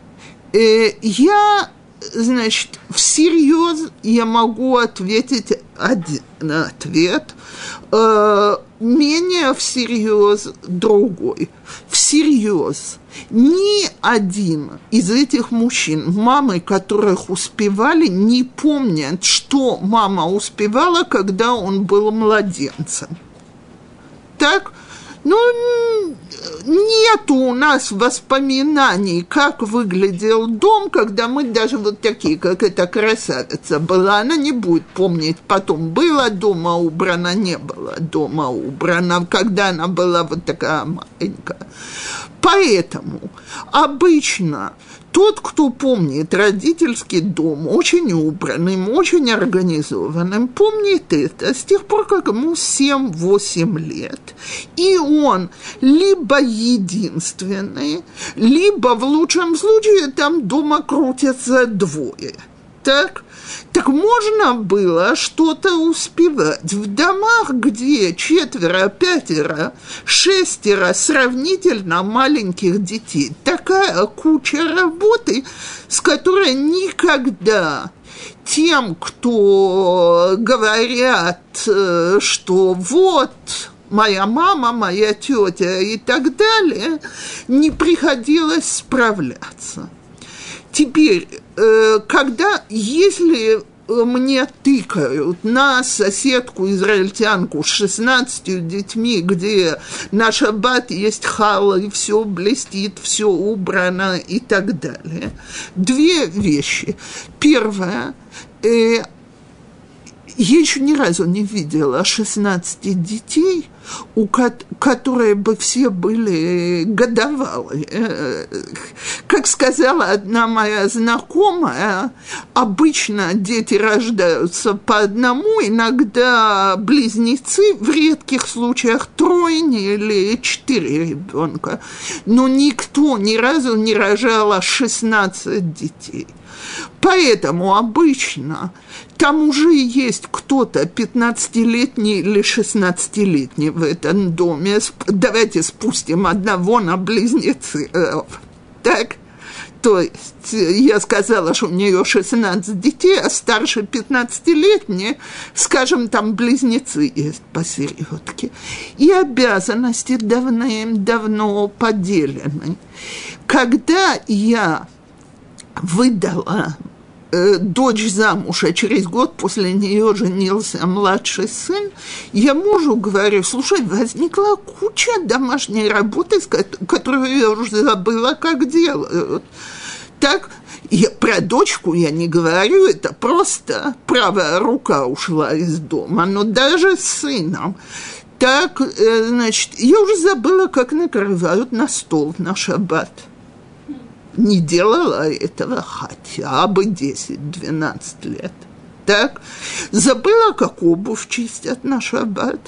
э, я, значит, всерьез я могу ответить один ответ, э, менее всерьез другой. Всерьез ни один из этих мужчин, мамы которых успевали, не помнят, что мама успевала, когда он был младенцем. Так? Ну, нету у нас воспоминаний, как выглядел дом, когда мы даже вот такие, как эта красавица была, она не будет помнить потом, было дома убрано, не было дома убрано, когда она была вот такая маленькая. Поэтому обычно тот, кто помнит родительский дом очень убранным, очень организованным, помнит это с тех пор, как ему 7-8 лет. И он либо единственный, либо в лучшем случае там дома крутятся двое. Так? Так можно было что-то успевать. В домах, где четверо, пятеро, шестеро сравнительно маленьких детей, такая куча работы, с которой никогда тем, кто говорят, э, что вот моя мама, моя тетя и так далее, не приходилось справляться. Теперь, когда, если мне тыкают на соседку израильтянку с 16 детьми, где на шаббат есть хала, и все блестит, все убрано и так далее. Две вещи. Первое, э, я еще ни разу не видела 16 детей, у ко- которые бы все были годовалые. Как сказала одна моя знакомая, обычно дети рождаются по одному, иногда близнецы, в редких случаях тройни или четыре ребенка. Но никто ни разу не рожала 16 детей. Поэтому обычно там уже есть кто-то 15-летний или 16-летний в этом доме. Давайте спустим одного на близнецы. Так? то есть я сказала, что у нее 16 детей, а старше 15-летние, скажем, там близнецы есть посередке. И обязанности давным-давно поделены. Когда я выдала э, дочь замуж, а через год после нее женился младший сын, я мужу говорю, слушай, возникла куча домашней работы, которую я уже забыла, как делают. Так, я, про дочку я не говорю, это просто правая рука ушла из дома, но даже с сыном. Так, э, значит, я уже забыла, как накрывают на стол на шаббат – не делала этого хотя бы 10-12 лет. Так, забыла, как обувь чистят на шаббат.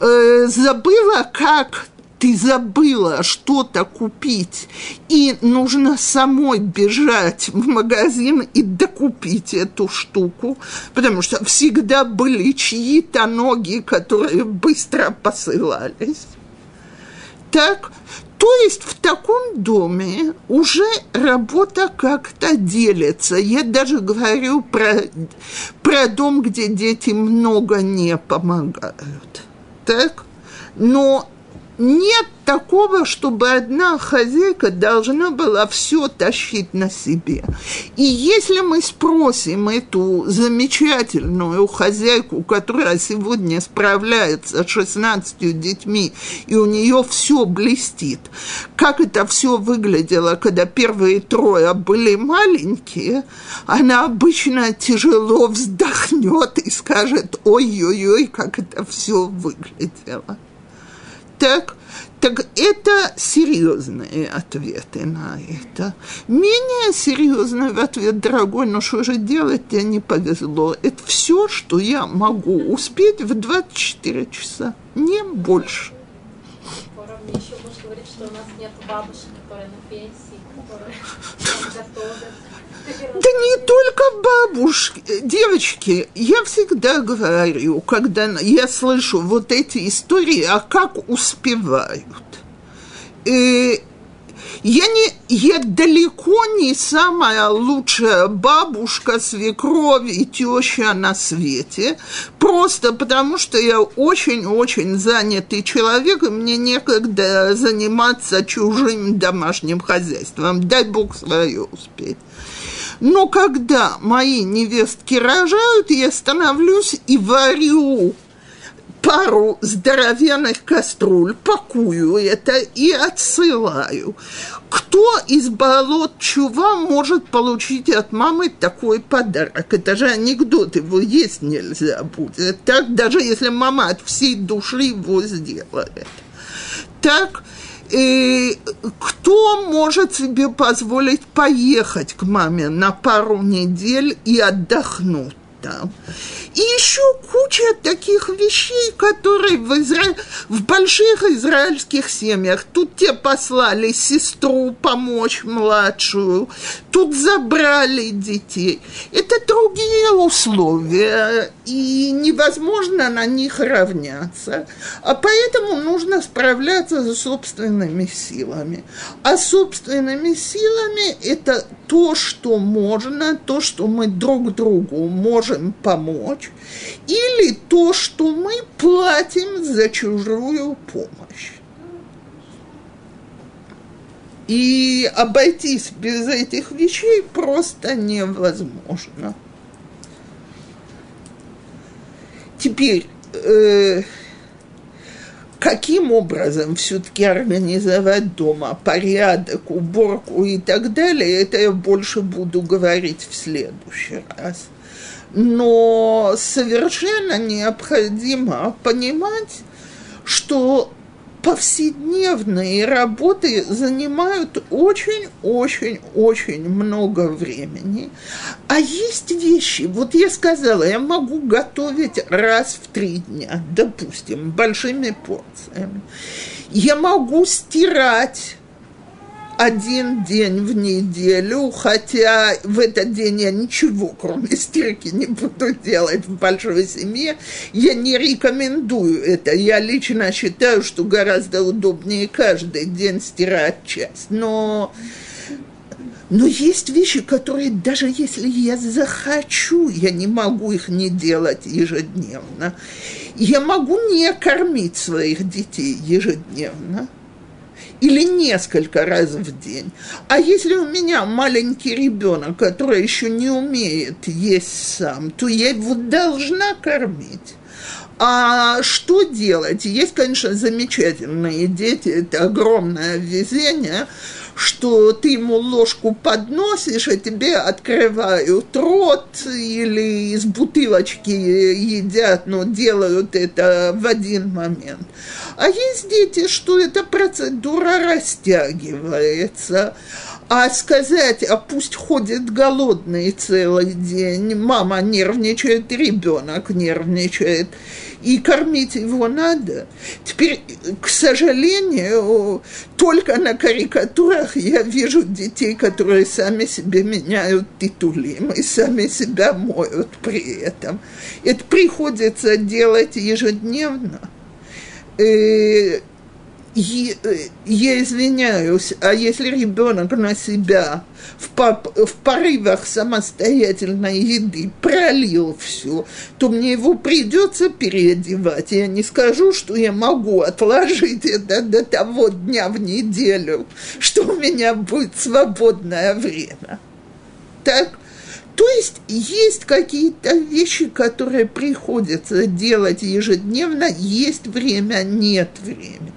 Э, забыла, как ты забыла что-то купить, и нужно самой бежать в магазин и докупить эту штуку, потому что всегда были чьи-то ноги, которые быстро посылались. Так, то есть в таком доме уже работа как-то делится. Я даже говорю про, про дом, где дети много не помогают. Так? Но нет такого, чтобы одна хозяйка должна была все тащить на себе. И если мы спросим эту замечательную хозяйку, которая сегодня справляется с 16 детьми, и у нее все блестит, как это все выглядело, когда первые трое были маленькие, она обычно тяжело вздохнет и скажет, ой-ой-ой, как это все выглядело. Так, так это серьезные ответы на это. Менее серьезный ответ, дорогой, ну что же делать, тебе не повезло. Это все, что я могу успеть в 24 часа, не больше. еще можешь говорить, что у нас нет бабушек, которые на пенсии, которые готовят. Да не только бабушки, девочки, я всегда говорю, когда я слышу вот эти истории, а как успевают. И я, не, я далеко не самая лучшая бабушка, свекровь и теща на свете, просто потому что я очень-очень занятый человек, и мне некогда заниматься чужим домашним хозяйством. Дай Бог свое успеть. Но когда мои невестки рожают, я становлюсь и варю пару здоровенных кастрюль, пакую это и отсылаю. Кто из болот чува может получить от мамы такой подарок? Это же анекдот, его есть нельзя будет. Так, даже если мама от всей души его сделает. Так, и кто может себе позволить поехать к маме на пару недель и отдохнуть там? И еще куча таких вещей, которые в, Изра... в больших израильских семьях. Тут тебе послали сестру помочь младшую, тут забрали детей. Это другие условия, и невозможно на них равняться. А поэтому нужно справляться за собственными силами. А собственными силами это то, что можно, то, что мы друг другу можем помочь или то, что мы платим за чужую помощь. И обойтись без этих вещей просто невозможно. Теперь, э, каким образом все-таки организовать дома порядок, уборку и так далее, это я больше буду говорить в следующий раз. Но совершенно необходимо понимать, что повседневные работы занимают очень-очень-очень много времени. А есть вещи, вот я сказала, я могу готовить раз в три дня, допустим, большими порциями. Я могу стирать один день в неделю, хотя в этот день я ничего, кроме стирки, не буду делать в большой семье, я не рекомендую это. Я лично считаю, что гораздо удобнее каждый день стирать часть. Но Но есть вещи, которые даже если я захочу, я не могу их не делать ежедневно. Я могу не кормить своих детей ежедневно или несколько раз в день. А если у меня маленький ребенок, который еще не умеет есть сам, то я его должна кормить. А что делать? Есть, конечно, замечательные дети, это огромное везение, что ты ему ложку подносишь, а тебе открывают рот или из бутылочки едят, но делают это в один момент. А есть дети, что эта процедура растягивается. А сказать, а пусть ходит голодный целый день, мама нервничает, ребенок нервничает – и кормить его надо. Теперь, к сожалению, только на карикатурах я вижу детей, которые сами себе меняют титулим и сами себя моют при этом. Это приходится делать ежедневно. Э, я извиняюсь, а если ребенок на себя в, поп, в порывах самостоятельной еды пролил все, то мне его придется переодевать. Я не скажу, что я могу отложить это до того дня в неделю, что у меня будет свободное время. Так? То есть есть какие-то вещи, которые приходится делать ежедневно, есть время, нет времени.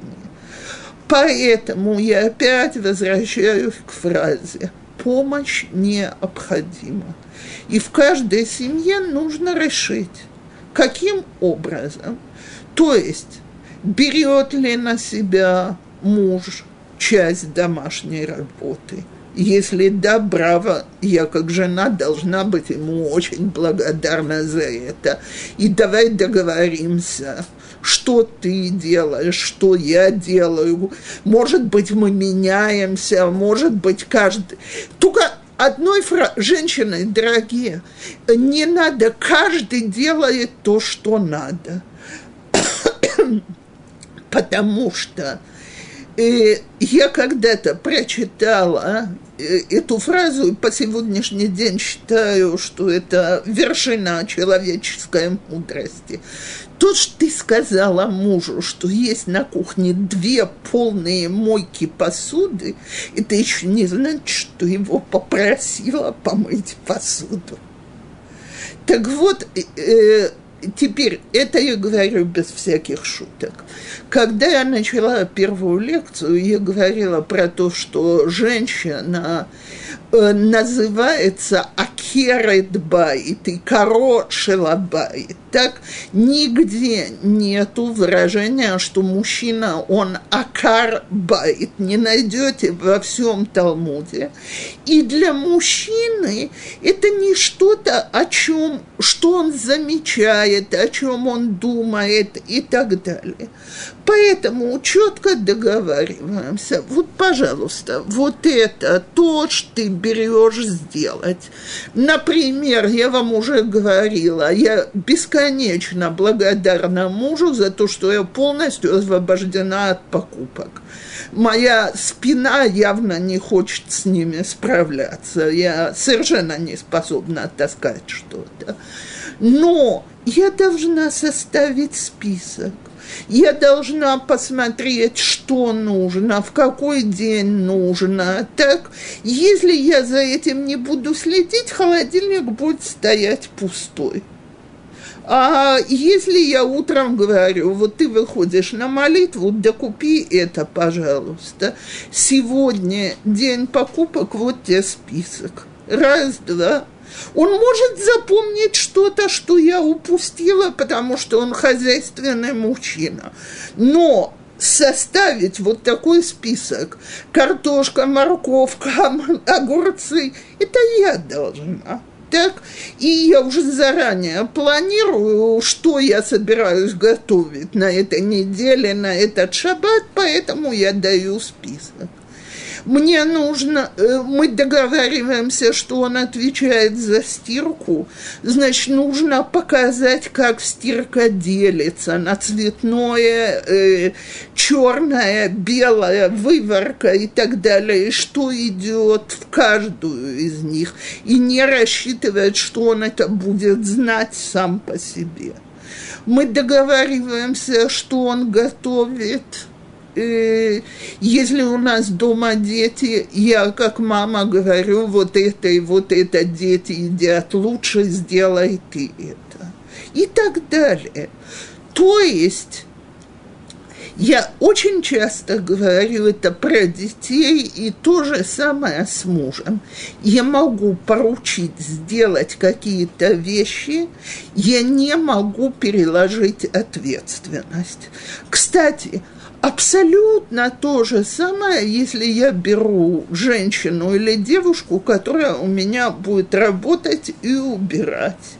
Поэтому я опять возвращаюсь к фразе «помощь необходима». И в каждой семье нужно решить, каким образом. То есть, берет ли на себя муж часть домашней работы – если да, браво, я как жена должна быть ему очень благодарна за это. И давай договоримся, что ты делаешь, что я делаю. Может быть, мы меняемся, может быть, каждый... Только одной фразой, женщины, дорогие, не надо, каждый делает то, что надо. Потому что э, я когда-то прочитала Э, эту фразу по сегодняшний день считаю, что это вершина человеческой мудрости. То, что ты сказала мужу, что есть на кухне две полные мойки посуды, это еще не значит, что его попросила помыть посуду. Так вот, э, теперь это я говорю без всяких шуток. Когда я начала первую лекцию, я говорила про то, что женщина Э, называется Акерет Байт и Корошела Байт. Так нигде нету выражения, что мужчина, он Акар Байт. Не найдете во всем Талмуде. И для мужчины это не что-то, о чем, что он замечает, о чем он думает и так далее. Поэтому четко договариваемся. Вот, пожалуйста, вот это то, что ты берешь сделать. Например, я вам уже говорила, я бесконечно благодарна мужу за то, что я полностью освобождена от покупок. Моя спина явно не хочет с ними справляться. Я совершенно не способна таскать что-то. Но я должна составить список я должна посмотреть, что нужно, в какой день нужно. Так, если я за этим не буду следить, холодильник будет стоять пустой. А если я утром говорю, вот ты выходишь на молитву, да купи это, пожалуйста. Сегодня день покупок, вот тебе список. Раз, два, он может запомнить что-то, что я упустила, потому что он хозяйственный мужчина. Но составить вот такой список картошка, морковка, огурцы, это я должна. Так, и я уже заранее планирую, что я собираюсь готовить на этой неделе, на этот шаббат, поэтому я даю список. Мне нужно, э, мы договариваемся, что он отвечает за стирку, значит, нужно показать, как стирка делится. На цветное, э, черное, белое, выварка и так далее, и что идет в каждую из них, и не рассчитывать, что он это будет знать сам по себе. Мы договариваемся, что он готовит э, если у нас дома дети, я как мама говорю, вот это и вот это дети едят, лучше сделай ты это. И так далее. То есть я очень часто говорю это про детей и то же самое с мужем. Я могу поручить сделать какие-то вещи, я не могу переложить ответственность. Кстати, Абсолютно то же самое, если я беру женщину или девушку, которая у меня будет работать и убирать.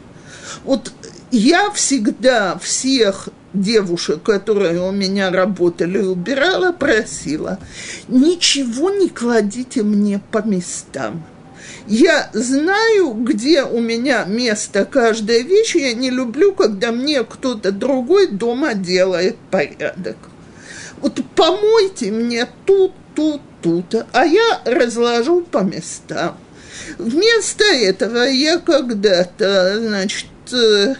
Вот я всегда всех девушек, которые у меня работали и убирала, просила, ничего не кладите мне по местам. Я знаю, где у меня место каждой вещи. Я не люблю, когда мне кто-то другой дома делает порядок вот помойте мне тут, тут, тут, а я разложу по местам. Вместо этого я когда-то, значит, э,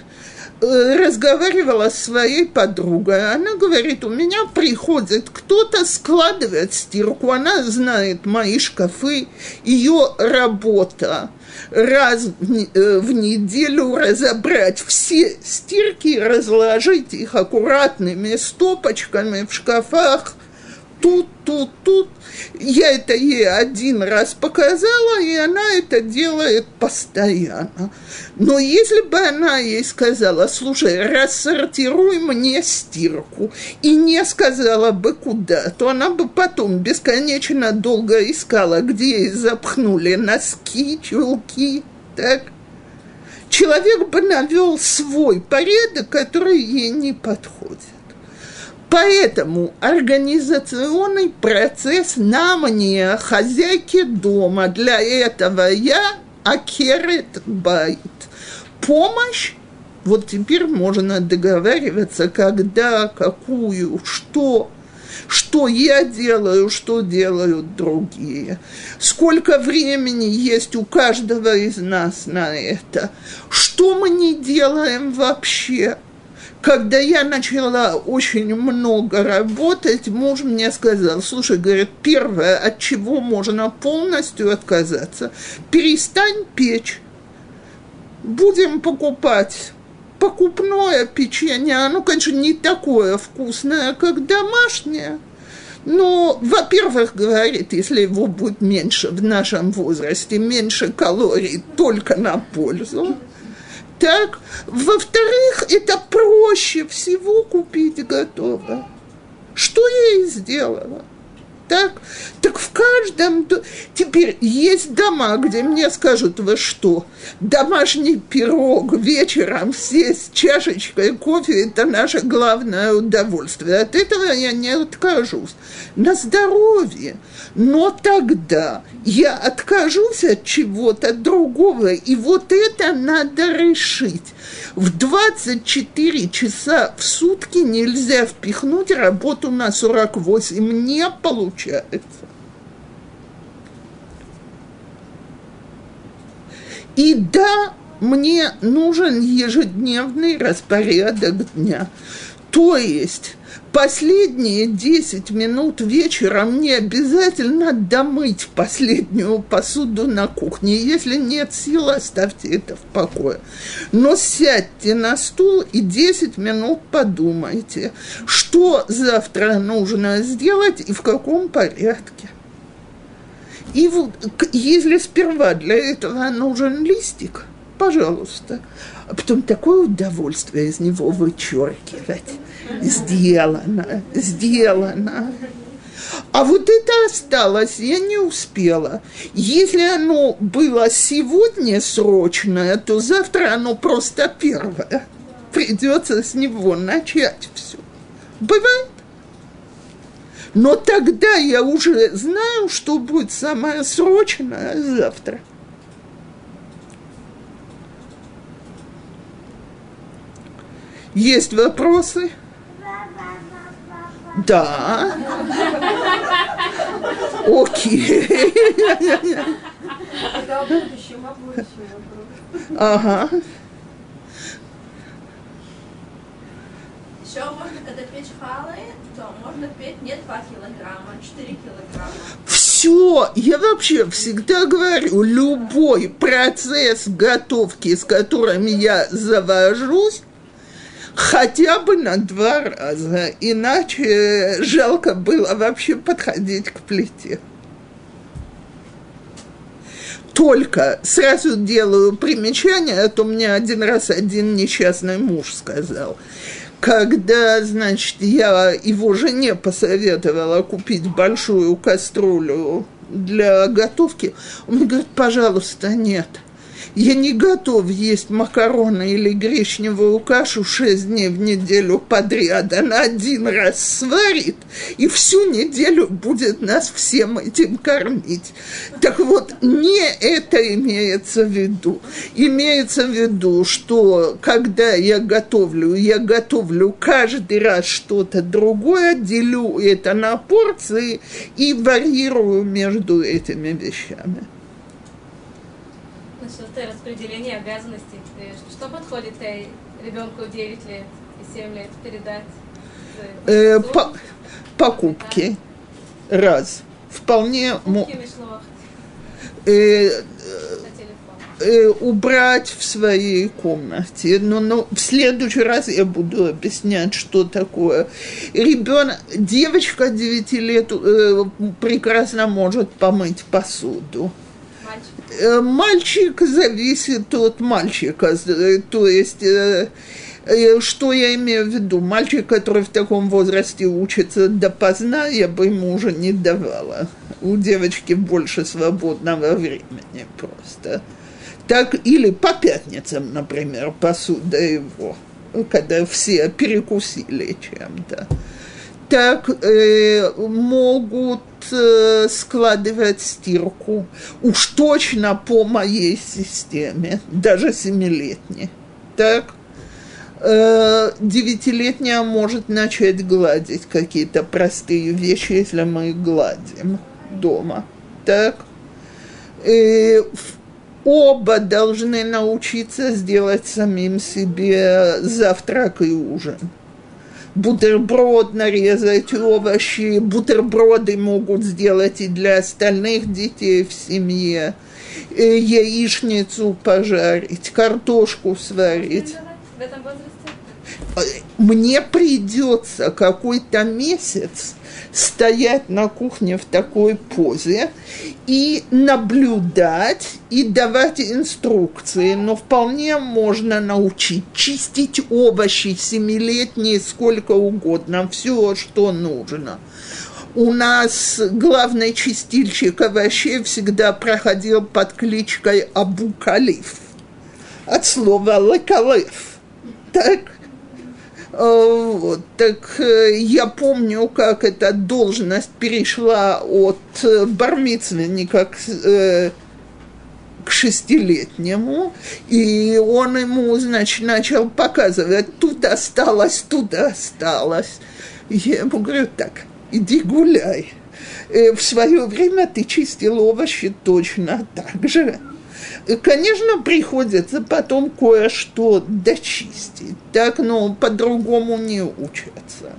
разговаривала с своей подругой. Она говорит, у меня приходит кто-то складывает стирку, она знает мои шкафы, ее работа раз в э, неделю разобрать все стирки, разложить их аккуратными стопочками в шкафах – тут, тут, тут. Я это ей один раз показала, и она это делает постоянно. Но если бы она ей сказала, слушай, рассортируй мне стирку, и не сказала бы куда, то она бы потом бесконечно долго искала, где ей запхнули носки, чулки, так? Человек бы навел свой порядок, который ей не подходит. Поэтому организационный процесс на мне, хозяйке дома, для этого я акерет байт. Помощь? Вот теперь можно договариваться, когда, какую, что, что я делаю, что делают другие, сколько времени есть у каждого из нас на это, что мы не делаем вообще, когда я начала очень много работать, муж мне сказал, слушай, говорит, первое, от чего можно полностью отказаться, перестань печь, будем покупать покупное печенье, оно, конечно, не такое вкусное, как домашнее, но, во-первых, говорит, если его будет меньше в нашем возрасте, меньше калорий только на пользу. Так, во-вторых, это проще всего купить готово. Что я и сделала так? Так в каждом... Теперь есть дома, где мне скажут, вы что, домашний пирог вечером все с чашечкой кофе – это наше главное удовольствие. От этого я не откажусь. На здоровье. Но тогда я откажусь от чего-то другого, и вот это надо решить. В 24 часа в сутки нельзя впихнуть работу на 48. Не получается. И да, мне нужен ежедневный распорядок дня. То есть последние 10 минут вечера мне обязательно домыть последнюю посуду на кухне. Если нет сил, оставьте это в покое. Но сядьте на стул и 10 минут подумайте, что завтра нужно сделать и в каком порядке. И вот, если сперва для этого нужен листик, пожалуйста, а потом такое удовольствие из него вычеркивать. Сделано, сделано. А вот это осталось, я не успела. Если оно было сегодня срочное, то завтра оно просто первое. Придется с него начать все. Бывает. Но тогда я уже знаю, что будет самое срочное завтра. Есть вопросы? Да. Окей. Ага. Еще можно, когда печь халы, то можно петь не 2 килограмма, а 4 килограмма. Все, я вообще всегда говорю, любой процесс готовки, с которым я завожусь, хотя бы на два раза, иначе жалко было вообще подходить к плите. Только сразу делаю примечание, а то мне один раз один несчастный муж сказал. Когда, значит, я его жене посоветовала купить большую кастрюлю для готовки, он мне говорит, пожалуйста, нет – я не готов есть макароны или гречневую кашу шесть дней в неделю подряд. Она один раз сварит и всю неделю будет нас всем этим кормить. Так вот, не это имеется в виду. Имеется в виду, что когда я готовлю, я готовлю каждый раз что-то другое, делю это на порции и варьирую между этими вещами. Насчет распределения обязанностей. Что подходит ребенку 9 лет и 7 лет передать? Э, Э, по- покупки. Раз. Вполне Покупки э, э, убрать в своей комнате. Но, но в следующий раз я буду объяснять, что такое. Ребенок, девочка 9 лет э, прекрасно может помыть посуду. Э, Мальчик зависит от мальчика, э, то есть э, что я имею в виду? Мальчик, который в таком возрасте учится допоздна, я бы ему уже не давала. У девочки больше свободного времени просто. Так, или по пятницам, например, посуда его, когда все перекусили чем-то так э, могут э, складывать стирку. Уж точно по моей системе, даже семилетней. Так, э, девятилетняя может начать гладить какие-то простые вещи, если мы их гладим дома. Так, э, в- оба должны научиться сделать самим себе завтрак и ужин бутерброд нарезать, овощи. Бутерброды могут сделать и для остальных детей в семье. Э, Яичницу пожарить, картошку сварить. Возрасте? Мне придется какой-то месяц стоять на кухне в такой позе и наблюдать и давать инструкции, но вполне можно научить чистить овощи семилетние сколько угодно, все, что нужно. У нас главный чистильщик овощей всегда проходил под кличкой Абу Калиф от слова лекалев. Так? Э, Вот, так э, я помню, как эта должность перешла от э, бармицвенника к, к шестилетнему, и он ему, значит, начал показывать, тут осталось, тут осталось. Я ему говорю, так, иди гуляй. В свое время ты чистил овощи точно так же. Конечно, приходится потом кое-что дочистить, так, но по-другому не учатся.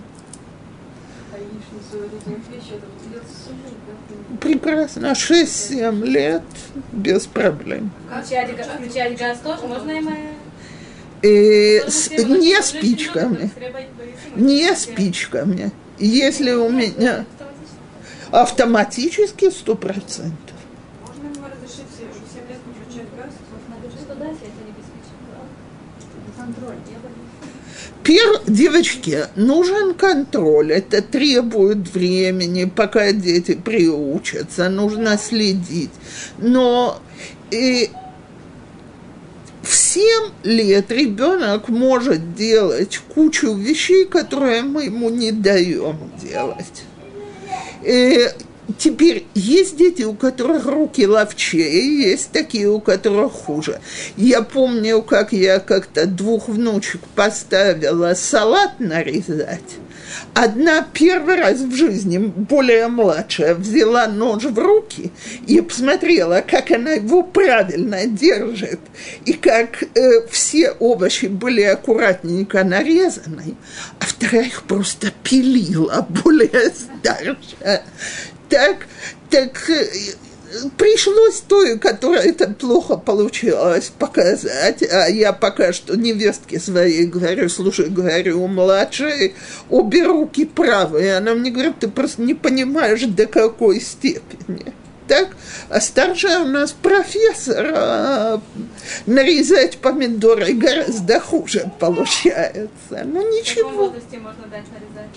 Прекрасно, 6-7 лет без проблем. Включать, включать газ тоже можно э, И тоже с- сделать, не спичками, не спичками. Если у меня Автоматически. автоматически 100%. Можно ему разрешить в 7 лет не включать газ? Надо что дать, если не беспечно. Контроль. Пер, девочки, нужен контроль. Это требует времени, пока дети приучатся. Нужно следить. Но и в 7 лет ребенок может делать кучу вещей, которые мы ему не даем делать. Э, Теперь есть дети, у которых руки ловчее, есть такие, у которых хуже. Я помню, как я как-то двух внучек поставила салат нарезать. Одна первый раз в жизни, более младшая, взяла нож в руки и посмотрела, как она его правильно держит, и как э, все овощи были аккуратненько нарезаны, а вторая их просто пилила, более старшая так, так э, пришлось той, которая это плохо получилось, показать. А я пока что невестке своей говорю, слушай, говорю, у младшей обе руки правые. Она мне говорит, ты просто не понимаешь, до какой степени. Так, а старшая у нас профессор, а нарезать помидоры гораздо хуже получается. Ну ничего. В каком возрасте можно дать нарезать?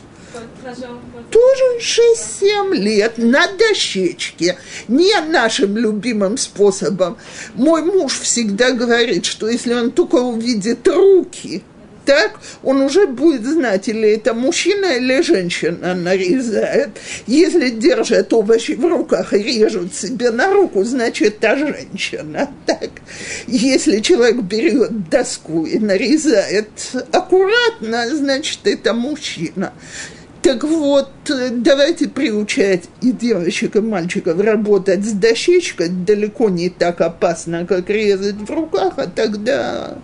Тоже 6-7 лет на дощечке, не нашим любимым способом. Мой муж всегда говорит, что если он только увидит руки, так он уже будет знать, или это мужчина, или женщина нарезает. Если держат овощи в руках и режут себе на руку, значит, это женщина. Так. Если человек берет доску и нарезает аккуратно, значит, это мужчина. Так вот, давайте приучать и девочек, и мальчиков работать с дощечкой далеко не так опасно, как резать в руках, а тогда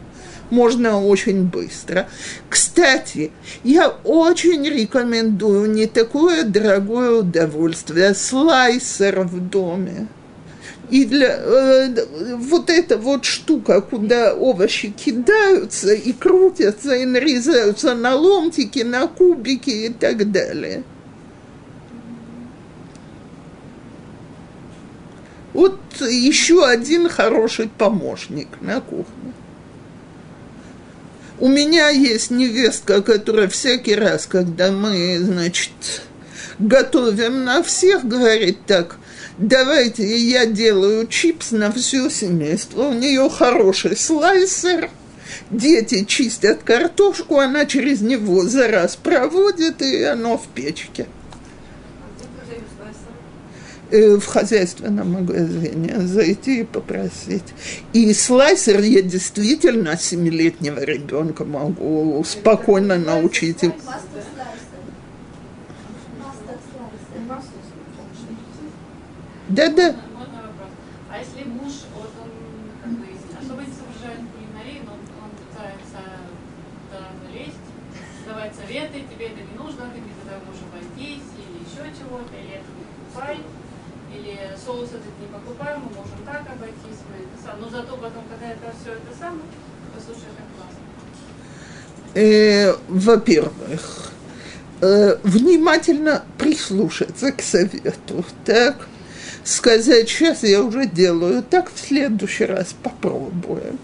можно очень быстро. Кстати, я очень рекомендую не такое дорогое удовольствие, слайсер в доме. И для э, вот эта вот штука, куда овощи кидаются и крутятся, и нарезаются на ломтики, на кубики и так далее. Вот еще один хороший помощник на кухне. У меня есть невестка, которая всякий раз, когда мы, значит, готовим на всех, говорит так – давайте я делаю чипс на всю семейство. У нее хороший слайсер, дети чистят картошку, она через него за раз проводит, и оно в печке. Э, в хозяйственном магазине зайти и попросить. И слайсер я действительно семилетнего ребенка могу спокойно научить. Да, да. А если муж, вот он как бы особо не соображает кулинарии, но он пытается туда залезть, давать советы, тебе это не нужно, ты не туда можешь обойтись, или еще чего-то, или это не покупай, или соус этот не покупай, мы можем так обойтись, мы это сам. Но зато потом, когда это все это самое, послушай, как классно. Э, во-первых, э, внимательно прислушаться к совету, так? Сказать, сейчас я уже делаю, так в следующий раз попробуем.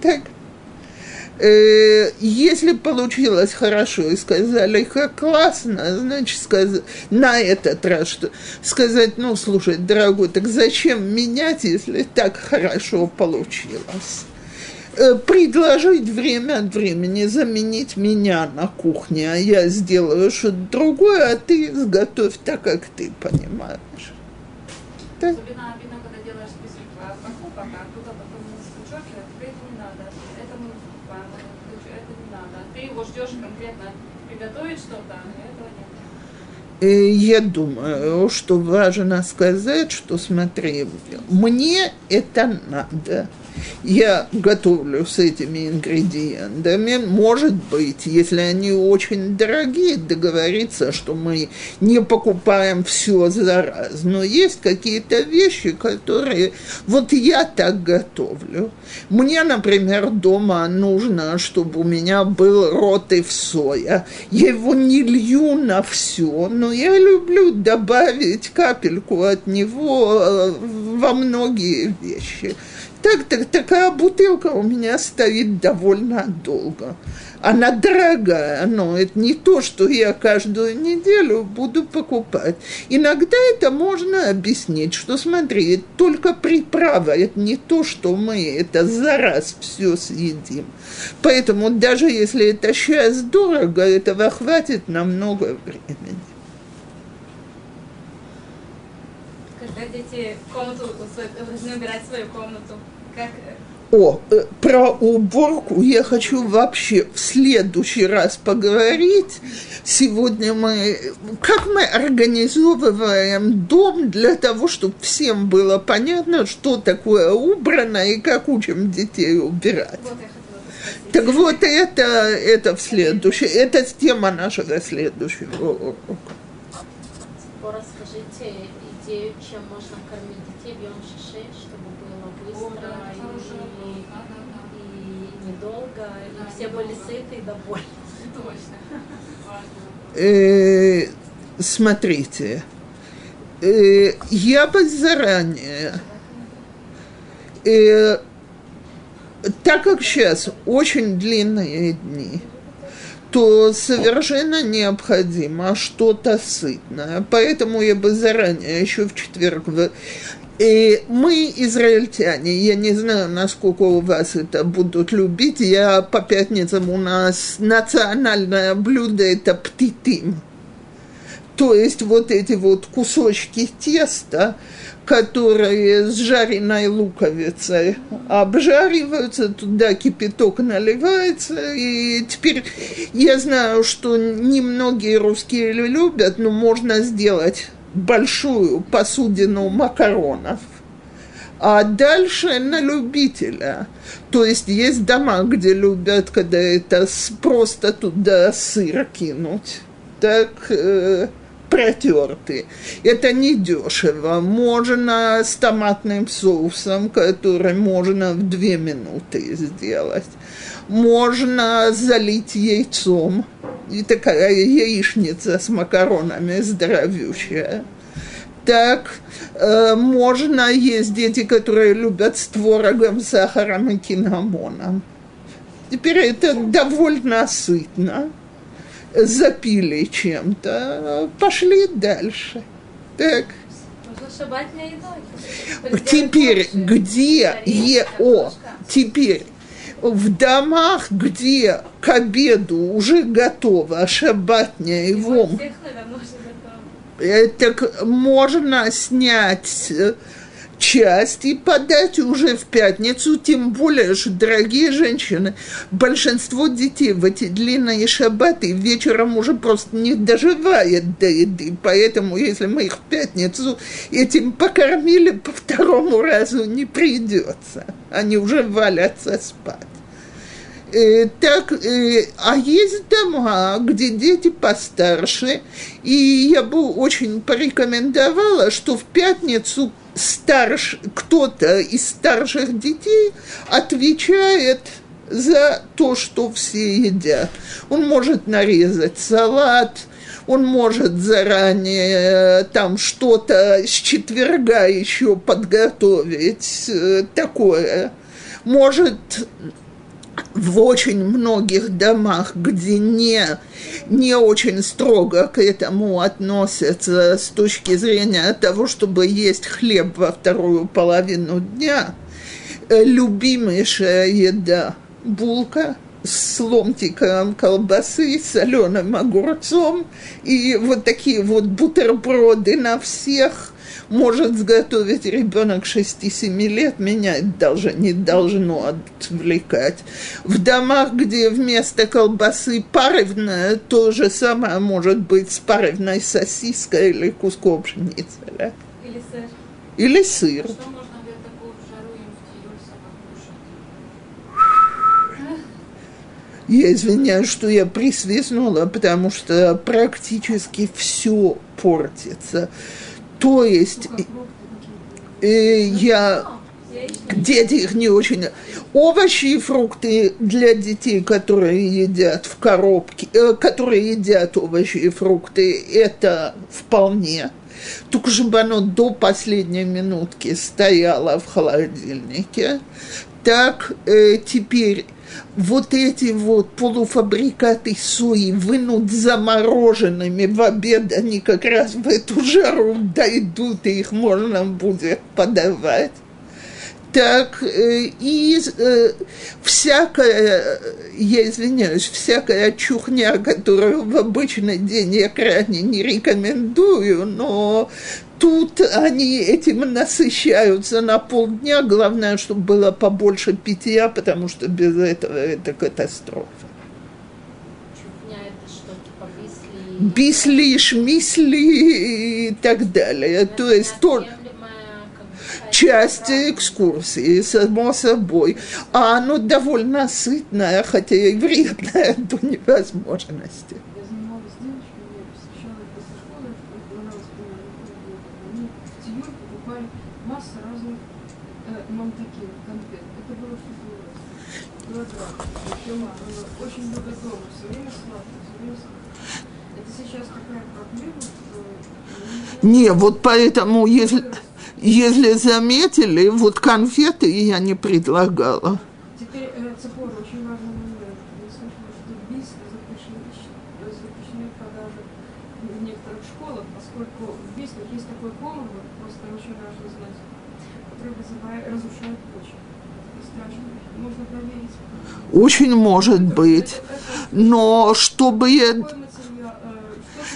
Так. Э, если получилось хорошо и сказали, как классно, значит, сказать, на этот раз что, сказать, ну, слушай, дорогой, так зачем менять, если так хорошо получилось? Э, предложить время от времени заменить меня на кухне, а я сделаю что-то другое, а ты сготовь так, как ты понимаешь. Да. Особенно обидно, когда делаешь список покупок, а кто-то потом и тебе это не надо, это мы покупаем, это не надо. Ты его ждешь конкретно приготовить что-то, а этого нет. Я думаю, что важно сказать, что смотри, мне это надо я готовлю с этими ингредиентами. Может быть, если они очень дорогие, договориться, что мы не покупаем все за раз. Но есть какие-то вещи, которые... Вот я так готовлю. Мне, например, дома нужно, чтобы у меня был роты в соя. Я его не лью на все, но я люблю добавить капельку от него э, во многие вещи. Так, так, такая бутылка у меня стоит довольно долго. Она дорогая, но это не то, что я каждую неделю буду покупать. Иногда это можно объяснить, что смотри, только приправа, это не то, что мы это за раз все съедим. Поэтому даже если это сейчас дорого, этого хватит на много времени. Дети комнату должны убирать свою комнату, как э, О, э, про уборку я хочу вообще в следующий раз поговорить. Сегодня мы, как мы организовываем дом для того, чтобы всем было понятно, что такое убрано и как учим детей убирать. вот. Так вот это, это в следующий, это тема нашего следующего урока. Расскажите идею, чем можно кормить детей в Йом-Шиши, чтобы было О, быстро да, хороший вопрос. и, Да, да, да. и недолго, Да, и все были сыты и довольны. Точно. Э, смотрите, э, я бы заранее, э, так как сейчас очень длинные дни, то совершенно необходимо что-то сытное. Поэтому я бы заранее, еще в четверг, и мы, израильтяне, я не знаю, насколько у вас это будут любить, я по пятницам у нас национальное блюдо – это птитим. То есть вот эти вот кусочки теста, которые с жареной луковицей обжариваются, туда кипяток наливается, и теперь я знаю, что немногие русские любят, но можно сделать большую посудину макаронов. А дальше на любителя. То есть есть дома, где любят, когда это просто туда сыр кинуть. Так э, протертый. Это не дешево. Можно с томатным соусом, который можно в две минуты сделать. Можно залить яйцом. И такая яичница с макаронами здоровющая. Так, э, можно есть дети, которые любят с творогом, сахаром и кинамоном. Теперь это довольно сытно. Запили чем-то, пошли дальше. Так. Теперь, где тарелка, е, о, картошка. теперь в домах, где к обеду уже готово шабатня и вом, э, так можно снять э, часть и подать уже в пятницу, тем более, что, дорогие женщины, большинство детей в эти длинные шаббаты вечером уже просто не доживает до еды, поэтому если мы их в пятницу этим покормили, по второму разу не придется, они уже валятся спать. Э, так, э, а есть дома, где дети постарше, и я бы очень порекомендовала, что в пятницу старш, кто-то из старших детей отвечает за то, что все едят. Он может нарезать салат, он может заранее э, там что-то с четверга еще подготовить, э, такое. Может в очень многих домах, где не, не очень строго к этому относятся с точки зрения того, чтобы есть хлеб во вторую половину дня, э, любимейшая еда – булка с ломтиком колбасы, соленым огурцом и вот такие вот бутерброды на всех – может сготовить ребенок 6-7 лет, меня даже не должно отвлекать. В домах, где вместо колбасы парывная, то же самое может быть с парывной сосиской или куском шницеля. Или сыр. Или сыр. Что можно? Я извиняюсь, что я присвистнула, потому что практически все портится. То есть э, я дети их не очень... Овощи и фрукты для детей, которые едят в коробке, э, которые едят овощи и фрукты, это вполне. Только чтобы оно до последней минутки стояло в холодильнике. Так э, теперь вот эти вот полуфабрикаты сои вынут замороженными в обед, они как раз в эту жару дойдут, и их можно будет подавать. Так, э, и э, всякая, я извиняюсь, всякая чухня, которую в обычный день я крайне не рекомендую, но тут они этим насыщаются на полдня. Главное, чтобы было побольше питья, потому что без этого это катастрофа. Это бисли? Шмисли и так далее. То есть то, часть экскурсии, само собой. А оно довольно сытное, хотя и вредное до невозможности. Я занималась с девочками, я посещала их после школы, мне понравилось примерно полгода. Они в Тиюр покупали массу разных э, мамтаки, конфет. Это было что-то ужасное. Килограмм. Э, очень любят дома, все время сладкое, все время сладкое. Это сейчас такая проблема, что... Не, вот поэтому, если, если заметили, вот конфеты я не предлагала. Теперь э, Цепора, очень важный момент. Я слышала, что бисли запрещены, э, запрещены в продаже в некоторых школах, поскольку в бислах есть такой комар, вот просто очень важно знать, который вызывает, разрушает почву. Это страшно. Можно проверить. Очень может быть. Но чтобы... я-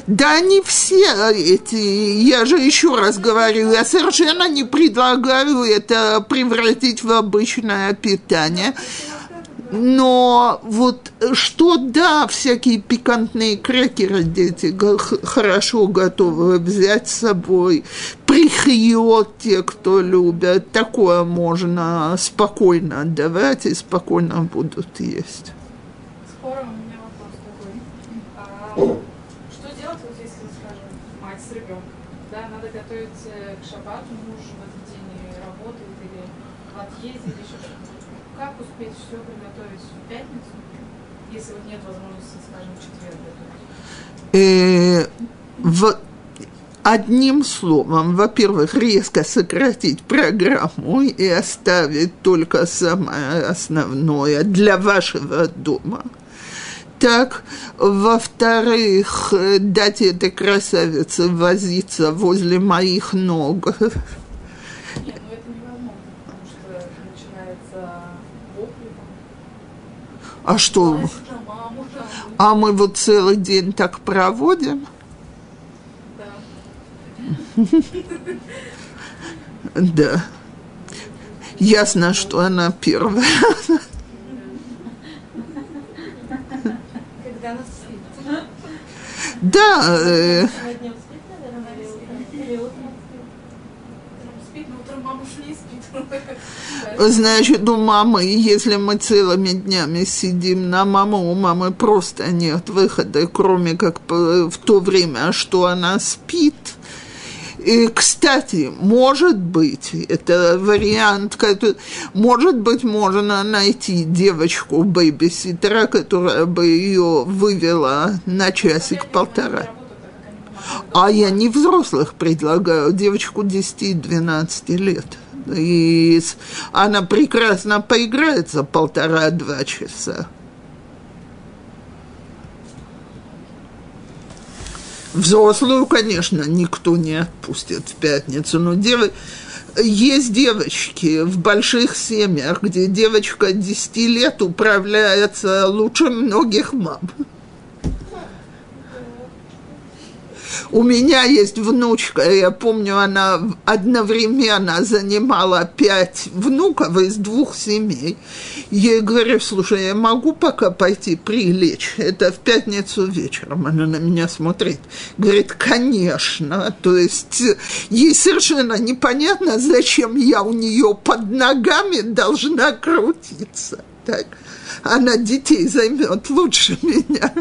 Да не все эти, я же еще раз говорю, я совершенно не предлагаю это превратить в обычное питание. Но вот что да, всякие пикантные крекеры дети хорошо готовы взять с собой, прихьет те, кто любят, такое можно спокойно давать и спокойно будут есть. Скоро у меня вопрос такой. А, что делать, вот если, скажем, мать с ребенком? Да, надо готовиться к шаббату, муж в этот день работает или в отъезде, или еще что-то. Как успеть все приготовить в пятницу, если вот нет возможности, скажем, в четверг готовить? э, в, одним словом, во-первых, резко сократить программу и оставить только самое основное для вашего дома. Так, во-вторых, дать этой красавице возиться возле моих ног. Нет, ну это невозможно, потому что начинается вопли, А что? А мы вот целый день так проводим? да. Ясно, что она первая. Да, э, Значит, у мамы, если мы целыми днями сидим на маму, у мамы просто нет выхода, кроме как в то время, что она спит. И, кстати, может быть, это вариант, может быть, можно найти девочку бэйбиситера, которая бы ее вывела на часик-полтора. А я не взрослых предлагаю, девочку 10-12 лет. И она прекрасно поиграется полтора-два часа. Взрослую, конечно, никто не отпустит в пятницу, но девы... есть девочки в больших семьях, где девочка 10 лет управляется лучше многих мам. У меня есть внучка, я помню, она одновременно занимала пять внуков из двух семей. Я ей говорю, слушай, я могу пока пойти прилечь? Это в пятницу вечером. Она на меня смотрит. Говорит, конечно. То есть ей совершенно непонятно, зачем я у нее под ногами должна крутиться. Так, она детей займет лучше меня.